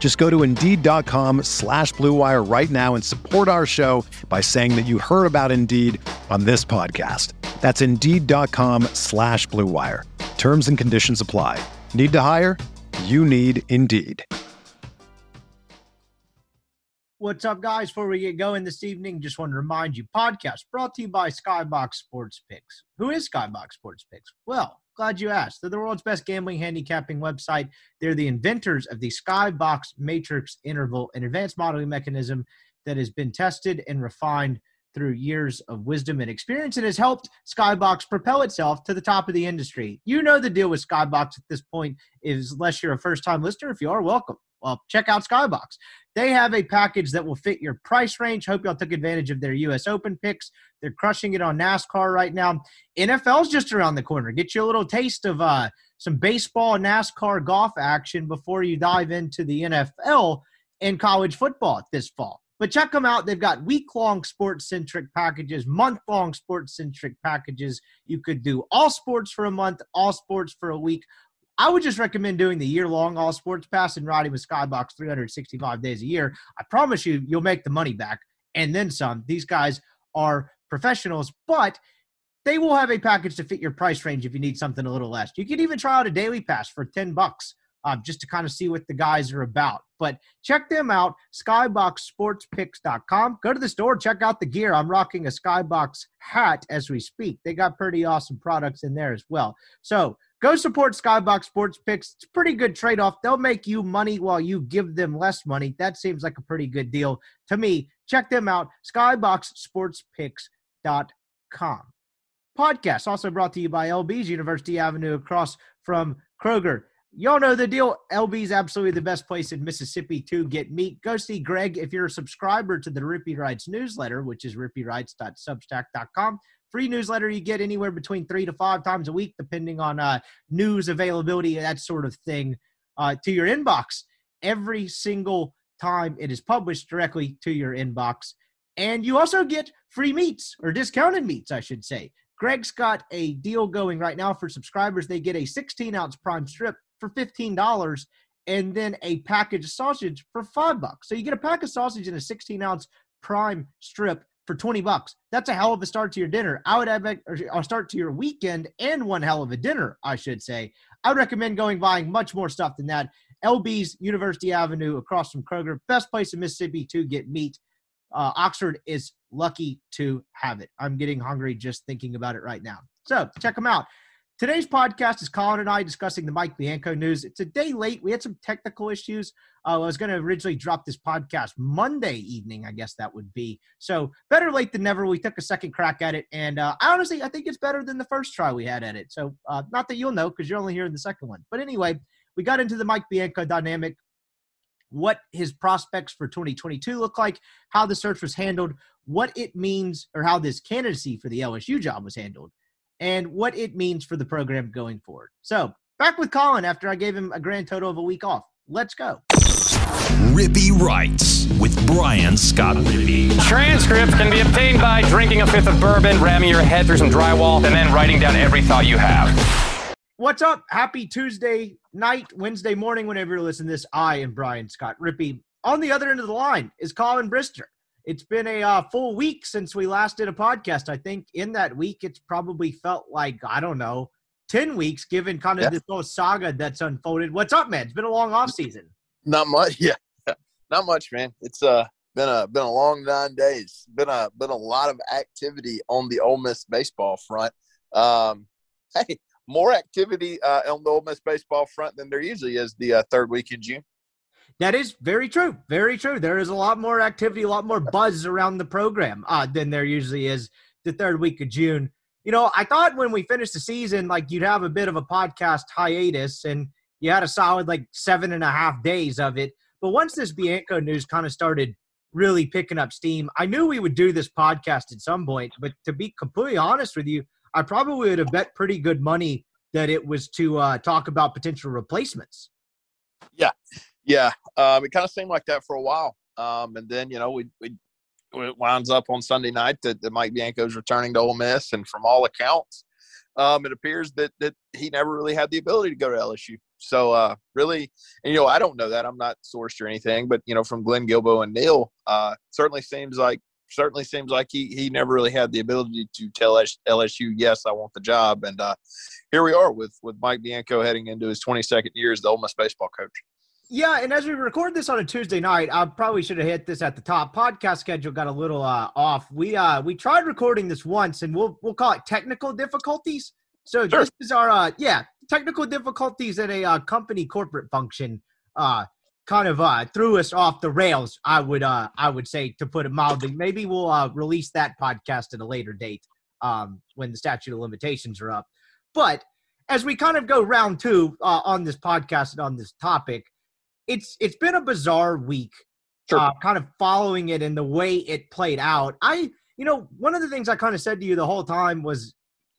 Just go to Indeed.com slash BlueWire right now and support our show by saying that you heard about Indeed on this podcast. That's Indeed.com slash BlueWire. Terms and conditions apply. Need to hire? You need Indeed. What's up, guys? Before we get going this evening, just want to remind you podcast brought to you by Skybox Sports Picks. Who is Skybox Sports Picks? Well, glad you asked. They're the world's best gambling handicapping website. They're the inventors of the Skybox Matrix Interval, an advanced modeling mechanism that has been tested and refined through years of wisdom and experience and has helped Skybox propel itself to the top of the industry. You know the deal with Skybox at this point is unless you're a first time listener, if you are, welcome. Well, check out Skybox. They have a package that will fit your price range. Hope y'all took advantage of their US Open picks. They're crushing it on NASCAR right now. NFL's just around the corner. Get you a little taste of uh, some baseball, NASCAR, golf action before you dive into the NFL and college football this fall. But check them out. They've got week long sports centric packages, month long sports centric packages. You could do all sports for a month, all sports for a week. I would just recommend doing the year long all sports pass and riding with Skybox 365 days a year. I promise you, you'll make the money back and then some. These guys are professionals, but they will have a package to fit your price range if you need something a little less. You can even try out a daily pass for 10 bucks uh, just to kind of see what the guys are about. But check them out, skyboxsportspicks.com. Go to the store, check out the gear. I'm rocking a Skybox hat as we speak. They got pretty awesome products in there as well. So Go support Skybox Sports Picks. It's a pretty good trade off. They'll make you money while you give them less money. That seems like a pretty good deal to me. Check them out, skyboxsportspicks.com. Podcast also brought to you by LB's University Avenue across from Kroger. Y'all know the deal. LB's absolutely the best place in Mississippi to get meat. Go see Greg if you're a subscriber to the Rippy Writes newsletter, which is rippywrites.substack.com free newsletter you get anywhere between three to five times a week, depending on uh, news availability, that sort of thing, uh, to your inbox every single time it is published directly to your inbox. And you also get free meats or discounted meats, I should say. Greg's got a deal going right now for subscribers. They get a 16 ounce prime strip for $15 and then a package of sausage for five bucks. So you get a pack of sausage and a 16 ounce prime strip for 20 bucks. That's a hell of a start to your dinner. I would have a start to your weekend and one hell of a dinner, I should say. I would recommend going buying much more stuff than that. LB's University Avenue across from Kroger, best place in Mississippi to get meat. Uh, Oxford is lucky to have it. I'm getting hungry just thinking about it right now. So check them out. Today's podcast is Colin and I discussing the Mike Bianco news. It's a day late. We had some technical issues. Uh, I was going to originally drop this podcast Monday evening, I guess that would be. So better late than never. We took a second crack at it, and uh, I honestly I think it's better than the first try we had at it. So uh, not that you'll know because you're only hearing the second one, but anyway, we got into the Mike Bianco dynamic, what his prospects for 2022 look like, how the search was handled, what it means, or how this candidacy for the LSU job was handled and what it means for the program going forward. So, back with Colin after I gave him a grand total of a week off. Let's go. Rippy Writes with Brian Scott Rippy. Transcript can be obtained by drinking a fifth of bourbon, ramming your head through some drywall, and then writing down every thought you have. What's up? Happy Tuesday night, Wednesday morning, whenever you're listening to this. I am Brian Scott Rippy. On the other end of the line is Colin Brister it's been a uh, full week since we last did a podcast. I think in that week, it's probably felt like, I don't know, 10 weeks given kind of yeah. this whole saga that's unfolded. What's up, man? It's been a long off season. Not much. Yeah. Not much, man. It's uh been a been a long nine days. Been a been a lot of activity on the Ole Miss baseball front. Um, hey, more activity uh, on the Ole Miss baseball front than there usually is the uh, third week in June. That is very true. Very true. There is a lot more activity, a lot more buzz around the program uh, than there usually is the third week of June. You know, I thought when we finished the season, like you'd have a bit of a podcast hiatus and you had a solid like seven and a half days of it. But once this Bianco news kind of started really picking up steam, I knew we would do this podcast at some point. But to be completely honest with you, I probably would have bet pretty good money that it was to uh, talk about potential replacements. Yeah, yeah, um, it kind of seemed like that for a while, um, and then you know we, we it winds up on Sunday night that, that Mike Bianco's returning to Ole Miss, and from all accounts, um, it appears that that he never really had the ability to go to LSU. So uh, really, and, you know, I don't know that I'm not sourced or anything, but you know, from Glenn Guilbeau and Neil, uh, certainly seems like certainly seems like he he never really had the ability to tell LSU, yes, I want the job, and uh, here we are with with Mike Bianco heading into his 22nd year as the Ole Miss baseball coach. Yeah, and as we record this on a Tuesday night, I probably should have hit this at the top. Podcast schedule got a little uh, off. We uh we tried recording this once, and we'll we'll call it technical difficulties. So sure. this is our uh yeah technical difficulties at a uh, company corporate function. Uh, kind of uh threw us off the rails. I would uh I would say to put it mildly. Maybe we'll uh release that podcast at a later date um when the statute of limitations are up. But as we kind of go round two uh, on this podcast and on this topic it's it's been a bizarre week, sure. uh, kind of following it and the way it played out. I, you know, one of the things I kind of said to you the whole time was,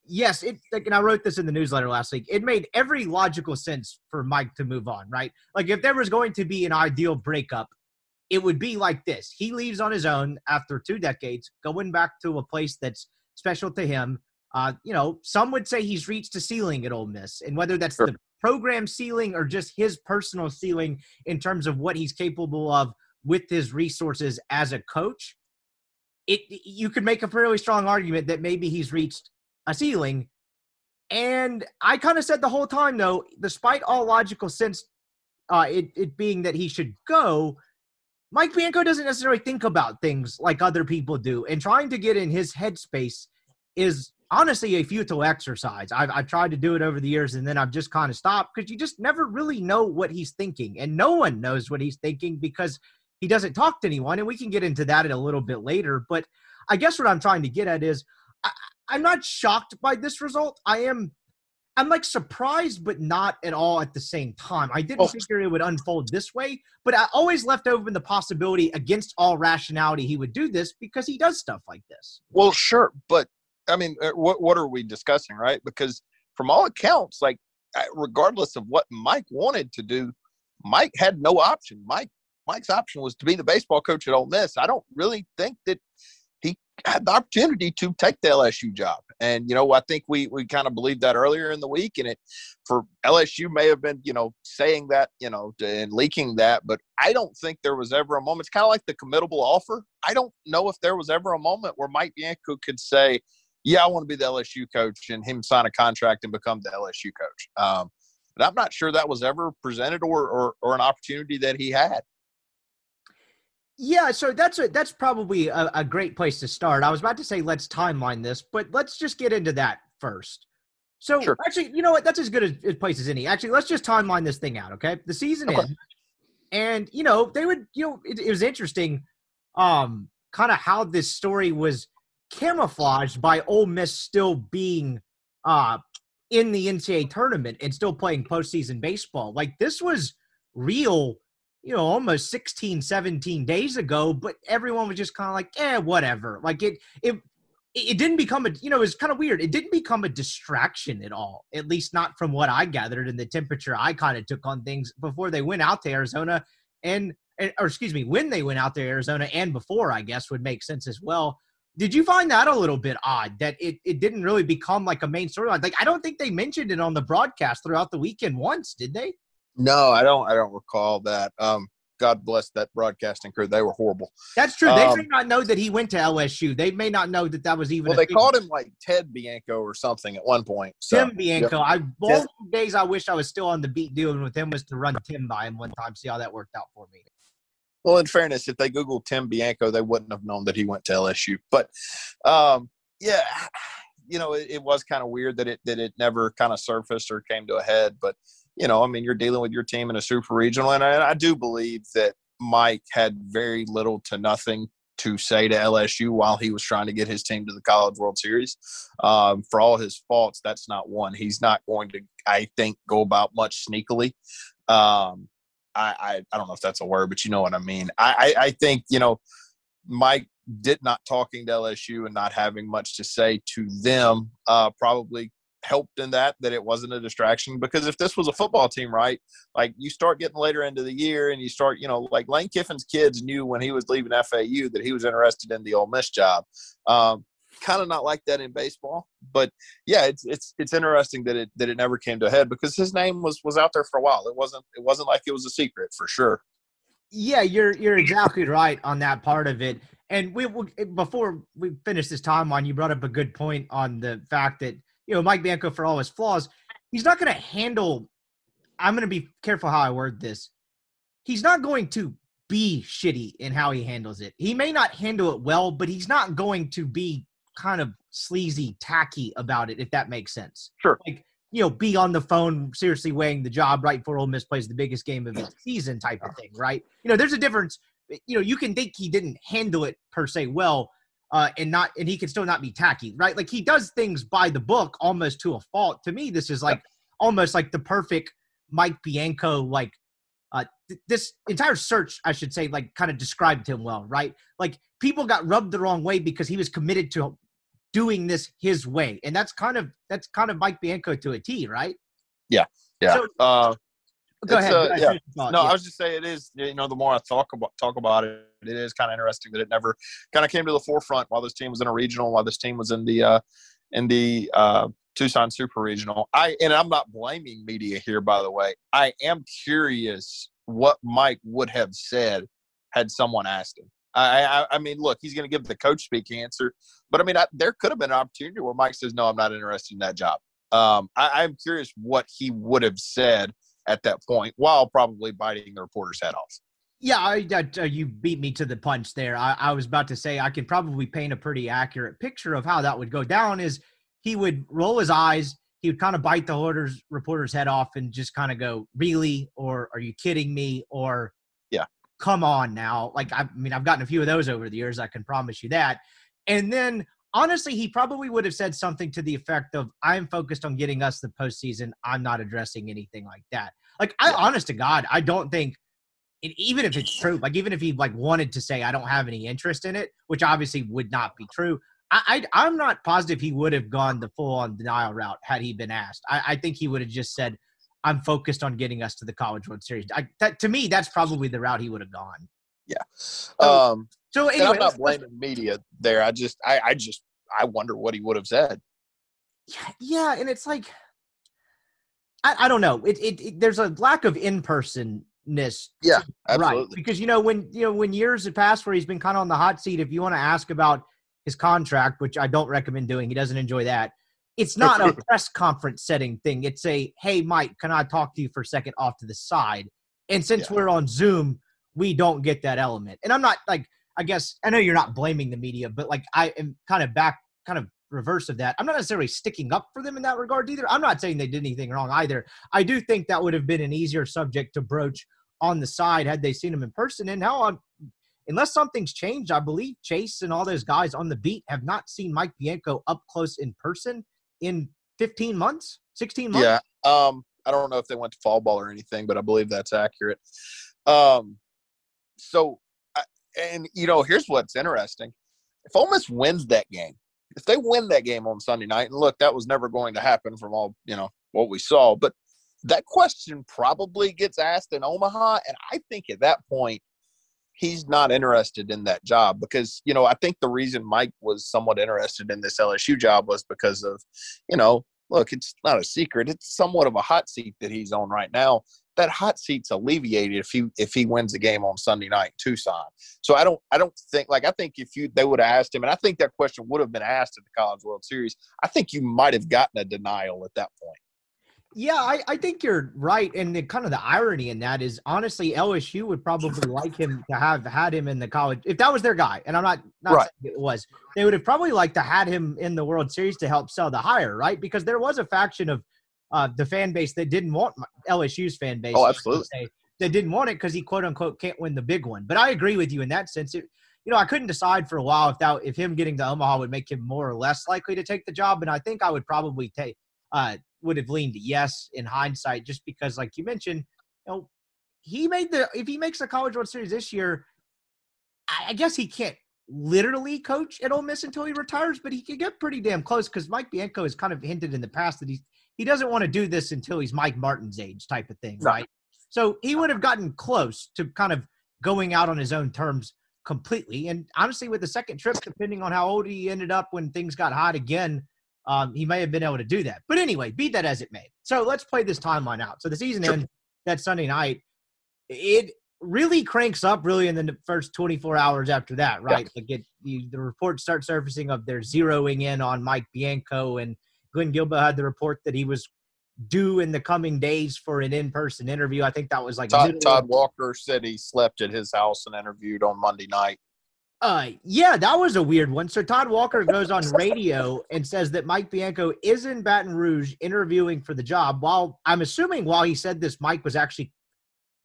yes, it. Like, and I wrote this in the newsletter last week. It made every logical sense for Mike to move on, right? Like if there was going to be an ideal breakup, it would be like this. He leaves on his own after two decades, going back to a place that's special to him. Uh, you know, some would say he's reached a ceiling at Ole Miss, and whether that's sure. the program ceiling or just his personal ceiling in terms of what he's capable of with his resources as a coach, it you could make a fairly strong argument that maybe he's reached a ceiling. And I kind of said the whole time, though, despite all logical sense, uh, it, it being that he should go, Mike Bianco doesn't necessarily think about things like other people do. And trying to get in his headspace is honestly a futile exercise. I've, I've tried to do it over the years and then I've just kind of stopped because you just never really know what he's thinking. And no one knows what he's thinking because he doesn't talk to anyone. And we can get into that in a little bit later. But I guess what I'm trying to get at is I, I'm not shocked by this result. I am. I'm like surprised, but not at all at the same time. I didn't oh. figure it would unfold this way, but I always left open the possibility against all rationality he would do this because he does stuff like this. Well, sure, but I mean, uh, what what are we discussing, right? Because from all accounts, like uh, regardless of what Mike wanted to do, Mike had no option. Mike Mike's option was to be the baseball coach at Ole Miss. I don't really think that he had the opportunity to take the LSU job. And you know, I think we we kind of believed that earlier in the week, and it for LSU may have been you know saying that you know and leaking that, but I don't think there was ever a moment. It's kind of like the committable offer. I don't know if there was ever a moment where Mike Bianco could say, yeah, I want to be the LSU coach and him sign a contract and become the LSU coach. Um, but I'm not sure that was ever presented or, or, or an opportunity that he had. Yeah, so that's a, that's probably a, a, great place to start. I was about to say let's timeline this, but let's just get into that first. So sure. actually, you know what? That's as good a, a place as any. Actually, let's just timeline this thing out. Okay, the season okay. ends, and you know they would. You know, it, it was interesting, um, kind of how this story was camouflaged by Ole Miss still being uh, in the NCAA tournament and still playing postseason baseball. Like this was real, you know, almost 16, 17 days ago, but everyone was just kind of like, eh, whatever. Like it, it, it didn't become a, you know, it was kind of weird. It didn't become a distraction at all, at least not from what I gathered and the temperature I kind of took on things before they went out to Arizona and, or excuse me, when they went out to Arizona and before, I guess would make sense as well. Did you find that a little bit odd that it, it didn't really become like a main storyline? Like I don't think they mentioned it on the broadcast throughout the weekend once, did they? No, I don't I don't recall that. Um God bless that broadcasting crew. They were horrible. That's true. They um, may not know that he went to LSU. They may not know that that was even. Well, they thing. called him like Ted Bianco or something at one point. So, Tim Bianco. Yep. I both days I wish I was still on the beat dealing with him was to run Tim by him one time. See how that worked out for me. Well, in fairness, if they Googled Tim Bianco, they wouldn't have known that he went to LSU. But um, yeah, you know, it, it was kind of weird that it that it never kind of surfaced or came to a head. But you know, I mean, you're dealing with your team in a super regional, and I, I do believe that Mike had very little to nothing to say to LSU while he was trying to get his team to the College World Series. Um, for all his faults, that's not one. He's not going to, I think, go about much sneakily. Um, I, I, I don't know if that's a word, but you know what I mean. I, I, I think you know Mike did not talking to LSU and not having much to say to them uh, probably helped in that that it wasn't a distraction because if this was a football team right like you start getting later into the year and you start you know like lane kiffin's kids knew when he was leaving fau that he was interested in the Ole miss job um, kind of not like that in baseball but yeah it's it's it's interesting that it that it never came to a head because his name was was out there for a while it wasn't it wasn't like it was a secret for sure yeah you're you're exactly right on that part of it and we will before we finish this timeline you brought up a good point on the fact that you know, Mike Bianco for all his flaws, he's not going to handle. I'm going to be careful how I word this. He's not going to be shitty in how he handles it. He may not handle it well, but he's not going to be kind of sleazy, tacky about it, if that makes sense. Sure. Like, you know, be on the phone seriously weighing the job right before Ole Miss plays the biggest game of the season type of thing, right? You know, there's a difference. You know, you can think he didn't handle it per se well, uh, and not and he can still not be tacky, right? Like he does things by the book almost to a fault. To me, this is like almost like the perfect Mike Bianco like th- this entire search, I should say, like kind of described him well, right? Like people got rubbed the wrong way because he was committed to doing this his way, and that's kind of that's kind of Mike Bianco to a T, right? Yeah, yeah. So, uh, Go ahead. Uh, yeah. No, yeah. I was just saying it is. You know, the more I talk about talk about it, it is kind of interesting that it never kind of came to the forefront while this team was in a regional, while this team was in the uh, in the uh, Tucson Super Regional. I and I'm not blaming media here, by the way. I am curious what Mike would have said had someone asked him. I, I, I mean, look, he's going to give the coach speak answer, but I mean, I, there could have been an opportunity where Mike says, "No, I'm not interested in that job." Um, I, I'm curious what he would have said at that point while probably biting the reporter's head off. Yeah, I, I, uh, you beat me to the punch there. I, I was about to say I can probably paint a pretty accurate picture of how that would go down. Is he would roll his eyes, he would kind of bite the reporter's, reporter's head off and just kind of go, "Really?" or "Are you kidding me?" or "Yeah, come on now." Like I, I mean, I've gotten a few of those over the years. I can promise you that. And then honestly, he probably would have said something to the effect of, I'm focused on getting us the postseason. I'm not addressing anything like that. Like, I, honest to God, I don't think, it, even if it's true, like, even if he like wanted to say, I don't have any interest in it, which obviously would not be true. I, I am not positive he would have gone the full on denial route had he been asked. I, I think he would have just said, I'm focused on getting us to the College World Series. I, that, to me, that's probably the route he would have gone. Yeah. Um, so anyway, I'm not blaming media there. I just, I, I just, I wonder what he would have said. Yeah, yeah, and it's like, I, I don't know. It, it, it there's a lack of in personness. Yeah, absolutely. Right, because you know when you know when years have passed where he's been kind of on the hot seat. If you want to ask about his contract, which I don't recommend doing, he doesn't enjoy that. It's not a press conference setting thing. It's a hey, Mike, can I talk to you for a second off to the side? And since yeah. we're on Zoom, we don't get that element. And I'm not like I guess I know you're not blaming the media, but like I am kind of back, kind of reverse of that. I'm not necessarily sticking up for them in that regard either. I'm not saying they did anything wrong either. I do think that would have been an easier subject to broach on the side had they seen him in person. And now, I'm, unless something's changed, I believe Chase and all those guys on the beat have not seen Mike Bianco up close in person in 15 months, 16 months. Yeah. Um, I don't know if they went to fall ball or anything, but I believe that's accurate. Um, so and you know, here's what's interesting: if Ole Miss wins that game, if they win that game on Sunday night, and look, that was never going to happen from all you know what we saw, but that question probably gets asked in Omaha, and I think at that point he's not interested in that job because you know I think the reason Mike was somewhat interested in this LSU job was because of you know look it's not a secret it's somewhat of a hot seat that he's on right now that hot seat's alleviated if he if he wins the game on Sunday night in Tucson. So I don't I don't think like I think if you they would have asked him, and I think that question would have been asked at the College World Series. I think you might have gotten a denial at that point. Yeah, I, I think you're right. And the kind of the irony in that is honestly, LSU would probably like him to have had him in the college if that was their guy. And I'm not not Right. saying it was. They would have probably liked to had him in the World Series to help sell the hire, right? Because there was a faction of uh, the fan base that didn't want LSU's fan base. Oh, absolutely. say, That didn't want it because he quote unquote can't win the big one. But I agree with you in that sense. It, you know, I couldn't decide for a while if that if him getting to Omaha would make him more or less likely to take the job. And I think I would probably take uh, would have leaned yes in hindsight, just because, like you mentioned, you know, he made the if he makes the College World Series this year, I, I guess he can't literally coach at Ole Miss until he retires, but he could get pretty damn close because Mike Bianco has kind of hinted in the past that he's he doesn't want to do this until he's Mike Martin's age, type of thing, right? So he would have gotten close to kind of going out on his own terms completely. And honestly, with the second trip, depending on how old he ended up when things got hot again, um, he may have been able to do that. But anyway, be that as it may. So let's play this timeline out. So the season Sure. ends that Sunday night. It really cranks up really in the first 24 hours after that, right? Like it, you, the reports start surfacing of they're zeroing in on Mike Bianco and Glenn Guilbeau had the report that he was due in the coming days for an in-person interview. I think that was like Todd, Todd Walker said he slept at his house and interviewed on Monday night. Uh, yeah, that was a weird one. So Todd Walker goes on radio and says that Mike Bianco is in Baton Rouge interviewing for the job. While I'm assuming while he said this, Mike was actually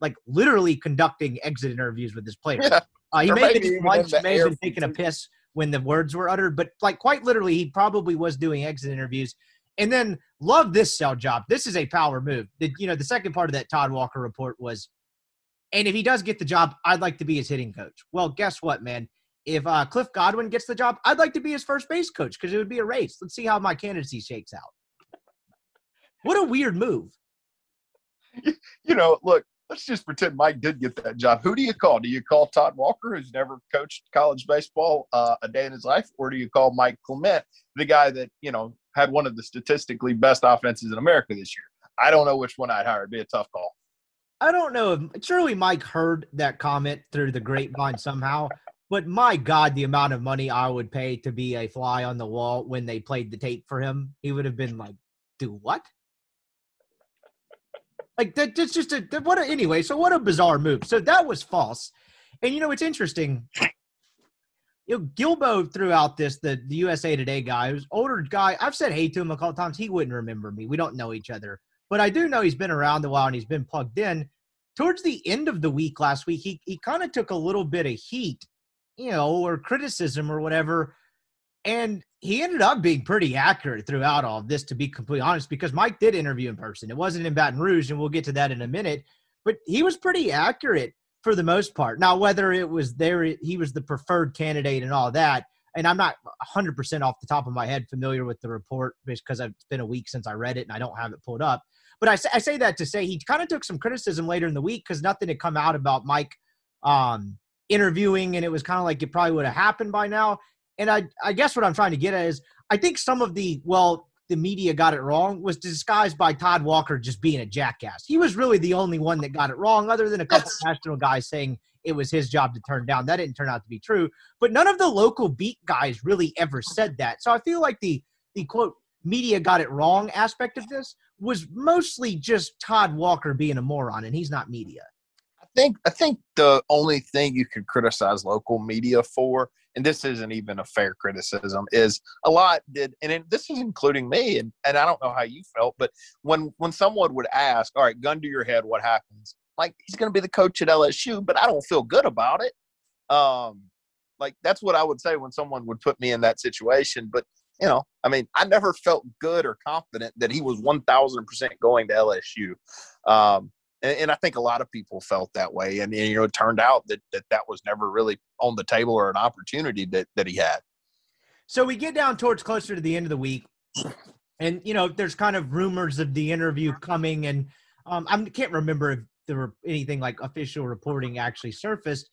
like literally conducting exit interviews with his players. Yeah. Uh, he Or may have been may have been taking a piss when the words were uttered, but like quite literally, he probably was doing exit interviews. And then love this sell job. This is a power move. The, you know, the second part of that Todd Walker report was, and if he does get the job, I'd like to be his hitting coach. Well, guess what, man? If uh, Cliff Godwin gets the job, I'd like to be his first base coach because it would be a race. Let's see how my candidacy shakes out. What a weird move. You know, look, let's just pretend Mike did get that job. Who do you call? Do you call Todd Walker, who's never coached college baseball uh, a day in his life, or do you call Mike Clement, the guy that you know had one of the statistically best offenses in America this year? I don't know which one I'd hire. It'd be a tough call. I don't know if surely Mike heard that comment through the grapevine somehow, but my God, the amount of money I would pay to be a fly on the wall when they played the tape for him, he would have been like, "Do what?" Like that, that's just a that- what. A, anyway, so what a bizarre move. So that was false, and you know it's interesting. You know, Guilbeau threw out this the, the USA Today guy, who's older guy. I've said hey to him a couple times. He wouldn't remember me. We don't know each other, but I do know he's been around a while and he's been plugged in towards the end of the week last week, he he kind of took a little bit of heat, you know, or criticism or whatever. And he ended up being pretty accurate throughout all of this, to be completely honest, because Mike did interview in person. It wasn't in Baton Rouge, and we'll get to that in a minute. But he was pretty accurate for the most part. Now, whether it was there, he was the preferred candidate and all that. And I'm not 100% off the top of my head familiar with the report because it's been a week since I read it and I don't have it pulled up. But I say, I say that to say he kind of took some criticism later in the week because nothing had come out about Mike um, interviewing, and it was kind of like it probably would have happened by now. And I, I guess what I'm trying to get at is I think some of the well, the media got it wrong was disguised by Todd Walker just being a jackass. He was really the only one that got it wrong, other than a couple Yes. national guys saying it was his job to turn down. That didn't turn out to be true. But none of the local beat guys really ever said that. So I feel like the the quote media got it wrong aspect of this was mostly just Todd Walker being a moron, and he's not media. I think I think the only thing you can criticize local media for, and this isn't even a fair criticism, is a lot did, and it, this is including me, and, and I don't know how you felt, but when when someone would ask, "All right, gun to your head, what happens?" Like he's going to be the coach at LSU, but I don't feel good about it. Um, like that's what I would say when someone would put me in that situation, but. You know, I mean, I never felt good or confident that he was one thousand percent going to LSU. Um, and, and I think a lot of people felt that way. And, you know, it turned out that, that that was never really on the table or an opportunity that, that he had. So we get down towards closer to the end of the week, and you know, there's kind of rumors of the interview coming, and um, I can't remember if there were anything like official reporting actually surfaced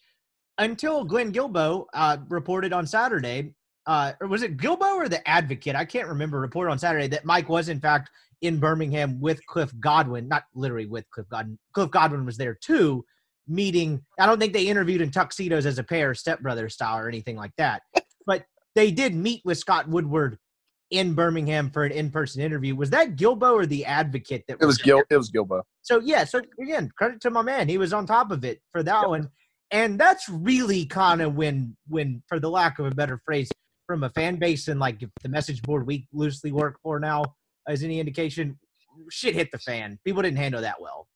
until Glenn Guilbeau uh, reported on Saturday. Uh, or was it Guilbeau or the Advocate? I can't remember. Reported on Saturday that Mike was in fact in Birmingham with Cliff Godwin, not literally with Cliff Godwin. Cliff Godwin was there too, meeting. I don't think they interviewed in tuxedos as a pair, stepbrother style, or anything like that. But they did meet with Scott Woodward in Birmingham for an in-person interview. Was that Guilbeau or the advocate that It was Gil. It was Guilbeau. So yeah, so again, credit to my man. He was on top of it for that one. And that's really kind of when when for the lack of a better phrase, from a fan base and like the message board we loosely work for now is any indication, shit hit the fan. People didn't handle that well.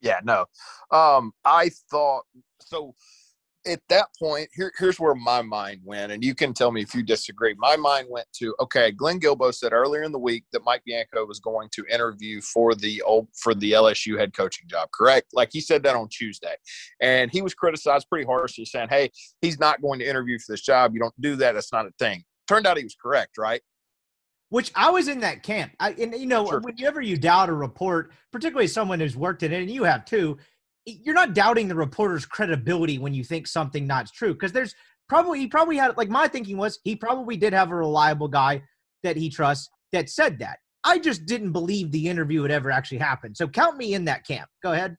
Yeah, no. Um, I thought so. At that point, here, here's where my mind went, and you can tell me if you disagree. My mind went to okay. Glenn Guilbeau said earlier in the week that Mike Bianco was going to interview for the old for the LSU head coaching job. Correct? Like he said that on Tuesday, and he was criticized pretty harshly, saying, "Hey, he's not going to interview for this job. You don't do that. That's not a thing." Turned out he was correct, right? Which I was in that camp. I, and you know, Sure. whenever you doubt a report, particularly someone who's worked in it, and you have too, you're not doubting the reporter's credibility when you think something not true. Because there's probably he probably had like my thinking was he probably did have a reliable guy that he trusts that said that. I just didn't believe the interview would ever actually happen. So count me in that camp. Go ahead.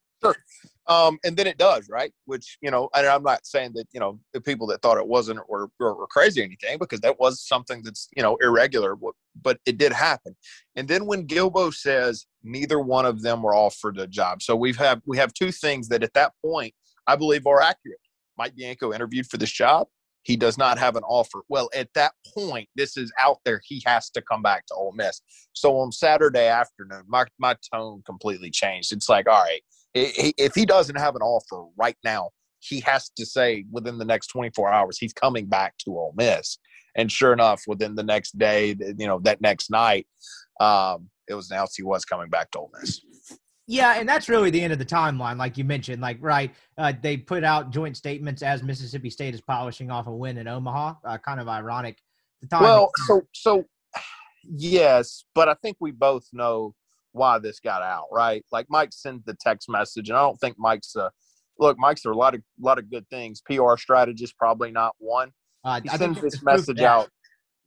Um, and then it does, right? Which you know, and I'm not saying that you know the people that thought it wasn't were, were, were crazy or anything because that was something that's you know irregular, w- but it did happen. And then when Guilbeau says neither one of them were offered a job, so we've have we have two things that at that point I believe are accurate. Mike Bianco interviewed for this job. He does not have an offer. Well, at that point, this is out there. He has to come back to Ole Miss. So on Saturday afternoon, my my tone completely changed. It's like, all right, if he doesn't have an offer right now, he has to say within the next 24 hours he's coming back to Ole Miss. And sure enough, within the next day, you know, that next night, um, it was announced he was coming back to Ole Miss. Yeah, and that's really the end of the timeline, like you mentioned. Like, right, uh, they put out joint statements as Mississippi State is polishing off a win in Omaha. Uh, kind of ironic. The time Well, so so yes, but I think we both know why this got out, right? Like Mike sends the text message, and I don't think Mike's a look. Mike's a lot of a lot of good things. PR strategist, probably not one. Uh, he I sends this message that. out.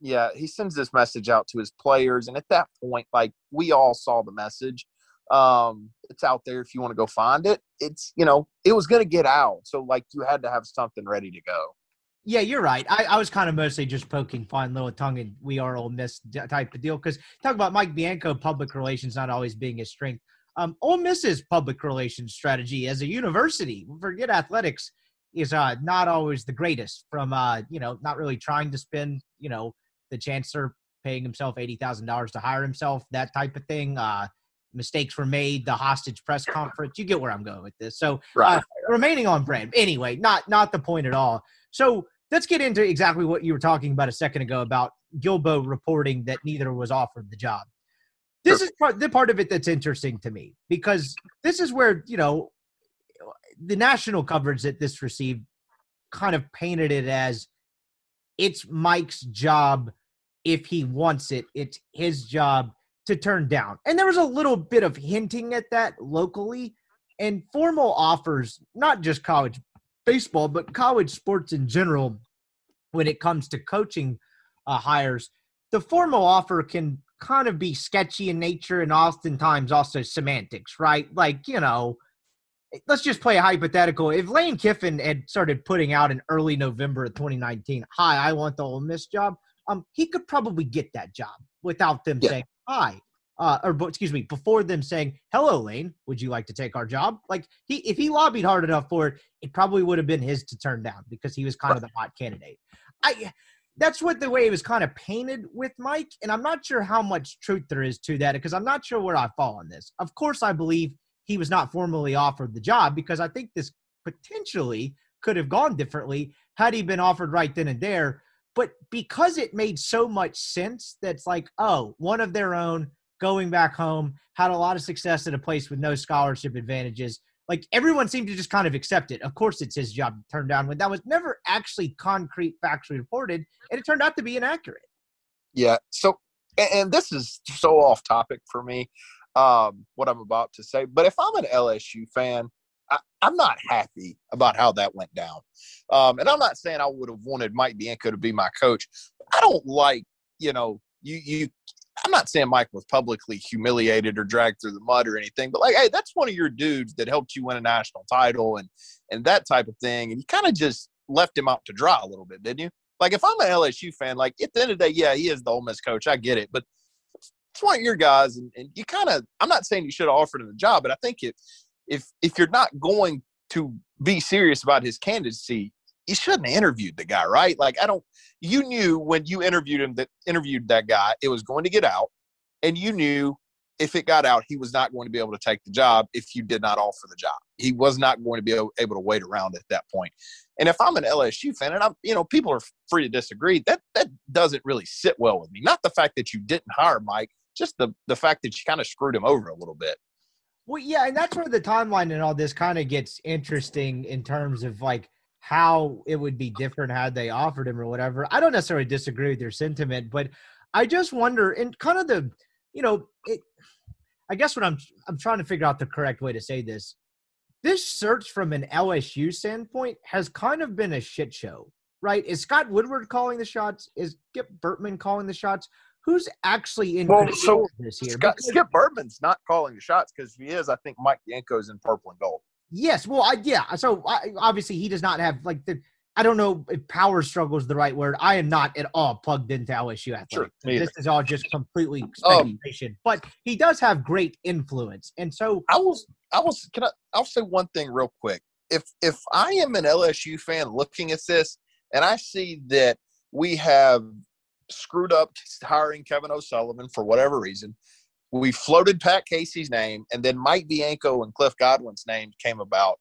Yeah, he sends this message out to his players, and at that point, like we all saw the message. Um, it's out there if you want to go find it. It's you know it was going to get out, so like you had to have something ready to go. Yeah, you're right. I, I was kind of mostly just poking fun little tongue and we are Ole Miss type of deal because talk about Mike Bianco public relations not always being his strength. Um, Ole Miss's public relations strategy as a university, forget athletics, is uh, not always the greatest. From uh, you know, not really trying to spend you know the chancellor paying himself eighty thousand dollars to hire himself, that type of thing. Uh, mistakes were made. The hostage press conference. You get where I'm going with this. So Right. uh, remaining on brand. Anyway, not not the point at all. So let's get into exactly what you were talking about a second ago about Guilbeau reporting that neither was offered the job. This is part, the part of it that's interesting to me because this is where you know the national coverage that this received kind of painted it as it's Mike's job if he wants it. It's his job to turn down. And there was a little bit of hinting at that locally and formal offers, not just college baseball, but college sports in general, when it comes to coaching uh, hires, the formal offer can kind of be sketchy in nature and oftentimes also semantics, right? Like, you know, let's just play a hypothetical. If Lane Kiffin had started putting out in early November of 2019, hi, I want the Ole Miss job, um, he could probably get that job without them Yeah. saying hi. Uh, or excuse me, before them saying, "Hello, Lane, would you like to take our job?" Like he, if he lobbied hard enough for it, it probably would have been his to turn down because he was kind of the hot candidate. I, that's what the way it was kind of painted with Mike, and I'm not sure how much truth there is to that because I'm not sure where I fall on this. Of course, I believe he was not formally offered the job because I think this potentially could have gone differently had he been offered right then and there. But because it made so much sense, that's like, oh, one of their own going back home, had a lot of success at a place with no scholarship advantages. Like everyone seemed to just kind of accept it. Of course, it's his job to turn down when that was never actually concrete, factually reported, and it turned out to be inaccurate. Yeah. So, and, and this is so off topic for me, um, what I'm about to say. But if I'm an LSU fan, I, I'm not happy about how that went down. Um, and I'm not saying I would have wanted Mike Bianco to be my coach. I don't like, you know, you you. I'm not saying Mike was publicly humiliated or dragged through the mud or anything, but like, hey, that's one of your dudes that helped you win a national title and and that type of thing, and you kind of just left him out to dry a little bit, didn't you? Like if I'm an LSU fan, like at the end of the day, yeah, he is the Ole Miss coach. I get it, but one of your guys, and, and you kind of. I'm not saying you should have offered him the job, but I think if if if you're not going to be serious about his candidacy, you shouldn't have interviewed the guy, right? Like I don't. You knew when you interviewed him that interviewed that guy, it was going to get out, and you knew if it got out, he was not going to be able to take the job if you did not offer the job. He was not going to be able to wait around at that point. And if I'm an LSU fan, and I'm, you know, people are free to disagree, that that doesn't really sit well with me. Not the fact that you didn't hire Mike, just the the fact that you kind of screwed him over a little bit. Well, yeah, and that's where the timeline and all this kind of gets interesting in terms of like how it would be different had they offered him or whatever. I don't necessarily disagree with your sentiment, but I just wonder, and kind of the, you know, it, I guess what I'm I'm trying to figure out the correct way to say this. This search from an LSU standpoint has kind of been a shit show, right? Is Scott Woodward calling the shots? Is Skip Bertman calling the shots? Who's actually in well, control so of this year? Scott, Because- Skip Bertman's not calling the shots because if he is, I think Mike Bianco's in purple and gold. Yes, well, I yeah. So I, obviously he does not have like the. I don't know if power struggle is the right word. I am not at all plugged into LSU athletics. Sure, this is all just completely Um, speculation. but he does have great influence, and so I was, I was, can I, I'll say one thing real quick. If, if I am an LSU fan looking at this and I see that we have screwed up hiring Kevin O'Sullivan for whatever reason, we floated Pat Casey's name and then Mike Bianco and Cliff Godwin's name came about.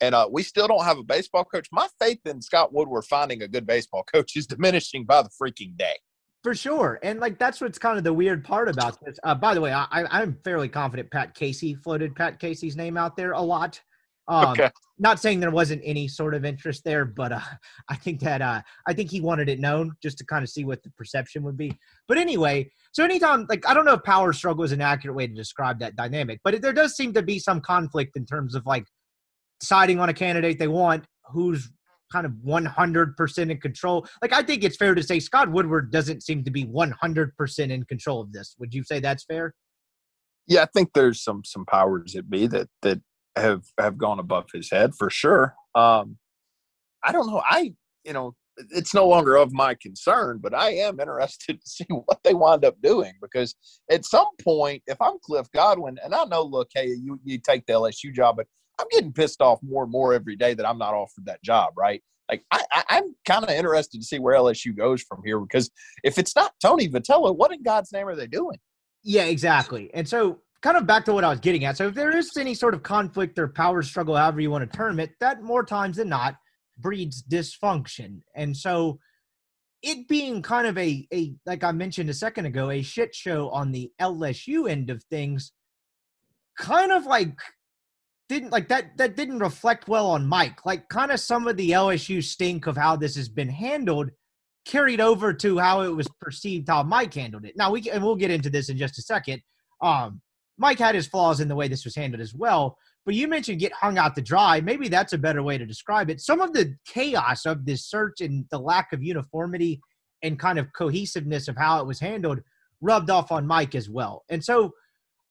And uh, we still don't have a baseball coach. My faith in Scott Woodward finding a good baseball coach is diminishing by the freaking day. For sure, and like that's what's kind of the weird part about this. Uh, by the way, I, I'm fairly confident Pat Casey floated Pat Casey's name out there a lot. Um, Okay. Not saying there wasn't any sort of interest there, but uh, I think that uh, I think he wanted it known just to kind of see what the perception would be. But anyway, so anytime like I don't know if power struggle is an accurate way to describe that dynamic, but it, there does seem to be some conflict in terms of like deciding on a candidate they want who's kind of 100% in control. Like, I think it's fair to say Scott Woodward doesn't seem to be 100% in control of this. Would you say that's fair? Yeah, I think there's some some powers that be that that have have gone above his head for sure. Um, I don't know. I you know it's no longer of my concern, but I am interested to see what they wind up doing because at some point, if I'm Cliff Godwin, and I know, look, hey, you you take the LSU job, but I'm getting pissed off more and more every day that I'm not offered that job, right? Like I, I, I'm kind of interested to see where LSU goes from here because if it's not Tony Vitello, what in God's name are they doing? Yeah, exactly. And so, kind of back to what I was getting at. So, if there is any sort of conflict or power struggle, however you want to term it, that more times than not breeds dysfunction. And so, it being kind of a, a like I mentioned a second ago, a shit show on the LSU end of things, kind of like didn't like that that didn't reflect well on Mike. Like kind of some of the LSU stink of how this has been handled carried over to how it was perceived how Mike handled it. Now we can, and we'll get into this in just a second. Um, Mike had his flaws in the way this was handled as well. But you mentioned get hung out to dry. Maybe that's a better way to describe it. Some of the chaos of this search and the lack of uniformity and kind of cohesiveness of how it was handled rubbed off on Mike as well. And so,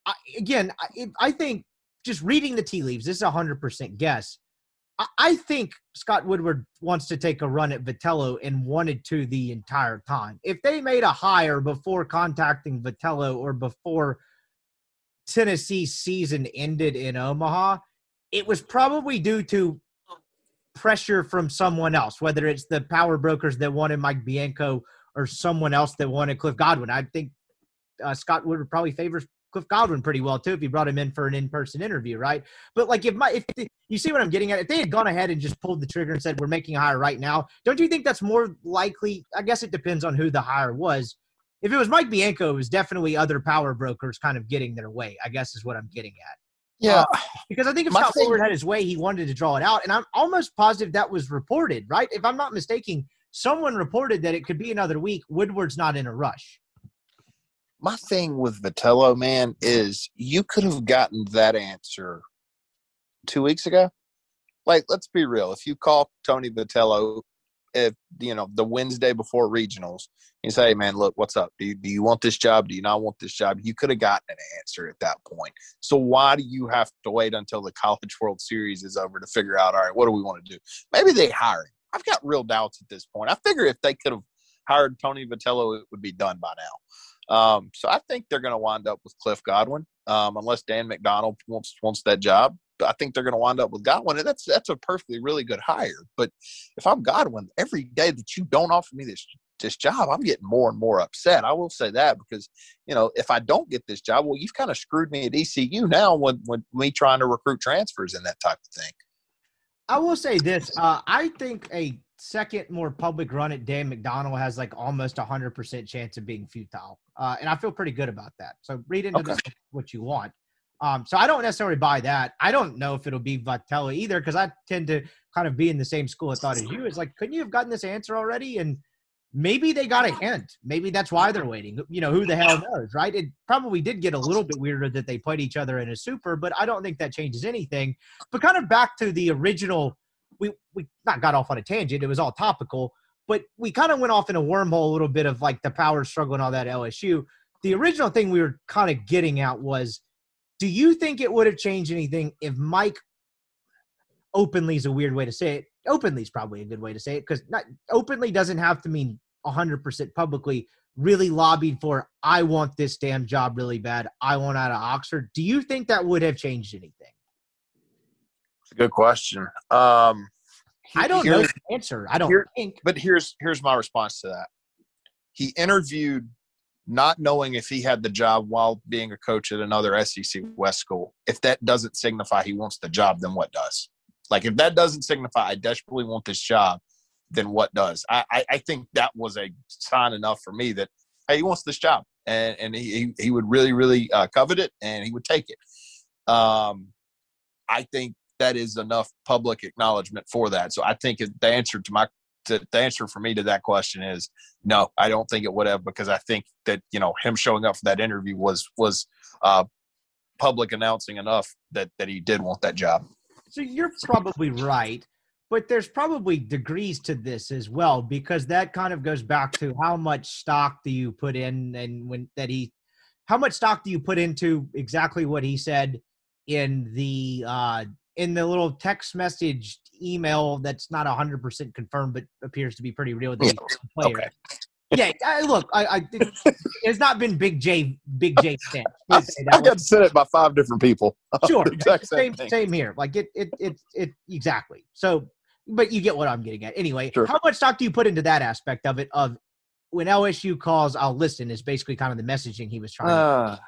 I, again, I, I think just reading the tea leaves, this is a hundred percent guess. I, I think Scott Woodward wants to take a run at Vitello and wanted to the entire time. If they made a hire before contacting Vitello or before Tennessee's season ended in Omaha, it was probably due to pressure from someone else, whether it's the power brokers that wanted Mike Bianco or someone else that wanted Cliff Godwin. I think uh, Scott Woodward probably favors Cliff Godwin pretty well too if you brought him in for an in-person interview, right? But like if my if the, you see what I'm getting at, if they had gone ahead and just pulled the trigger and said we're making a hire right now, don't you think that's more likely? I guess it depends on who the hire was. If it was Mike Bianco, it was definitely other power brokers kind of getting their way. I guess is what I'm getting at. Yeah, uh, Because I think if My Scott thing- Woodward had his way, he wanted to draw it out, and I'm almost positive that was reported, right? If I'm not mistaken, someone reported that it could be another week. Woodward's not in a rush. my thing with Vitello, man, is you could have gotten that answer two weeks ago. Like, let's be real. If you call Tony Vitello, if you know the Wednesday before regionals, you say, "Hey, man, look, what's up? Do you, do you want this job? Do you not want this job?" You could have gotten an answer at that point. So why do you have to wait until the College World Series is over to figure out? All right, what do we want to do? Maybe they hire him. I've got real doubts at this point. I figure if they could have hired Tony Vitello, it would be done by now. Um, so I think they're going to wind up with Cliff Godwin, um, unless Dan McDonnell wants wants that job. I think they're going to wind up with Godwin, and that's that's a perfectly really good hire. But if I'm Godwin, every day that you don't offer me this this job, I'm getting more and more upset. I will say that because you know if I don't get this job, well, you've kind of screwed me at ECU now when when me trying to recruit transfers and that type of thing. I will say this: uh, I think a second more public run at Dan McDonnell has like almost a hundred percent chance of being futile, uh, and I feel pretty good about that. So read into Okay. that what you want. Um, so I don't necessarily buy that. I don't know if it'll be Vitello either because I tend to kind of be in the same school of thought as you. It's like, couldn't you have gotten this answer already? And maybe they got a hint. Maybe that's why they're waiting. You know, who the hell knows, right? It probably did get a little bit weirder that they played each other in a super, but I don't think that changes anything. But kind of back to the original, we we not got off on a tangent. It was all topical, but we kind of went off in a wormhole a little bit of like the power struggle and all that LSU. The original thing we were kind of getting at was, do you think it would have changed anything if Mike openly is a weird way to say it? Openly is probably a good way to say it because not openly doesn't have to mean 100% publicly. Really lobbied for, I want this damn job really bad. I want out of Oxford. Do you think that would have changed anything? It's a good question. Um, I don't know the answer. I don't here- think. but here's here's my response to that. He interviewed not knowing if he had the job while being a coach at another SEC West school. If that doesn't signify he wants the job, then what does? Like if that doesn't signify I desperately want this job, then what does? I I, I think that was a sign enough for me that hey, he wants this job, and and he he, he would really really uh, covet it, and he would take it. Um, I think that is enough public acknowledgement for that. So I think the answer to my to, the answer for me to that question is no. I don't think it would have because I think that you know him showing up for that interview was was uh, public announcing enough that that he did want that job. So you're probably right, but there's probably degrees to this as well because that kind of goes back to how much stock do you put in and when that he how much stock do you put into exactly what he said in the uh in the little text message email that's not 100% confirmed but appears to be pretty real that he's a player. Okay. Yeah, I, look, I, I it's not been Big J, Big J stamp. I, I got to send it by five different people. Sure, The exact same same same, here. Like it, it, it, it, exactly. So, but you get what I'm getting at. Anyway, Sure. how much stock do you put into that aspect of it? Of when LSU calls, I'll listen. Is basically kind of the messaging he was trying. to Uh,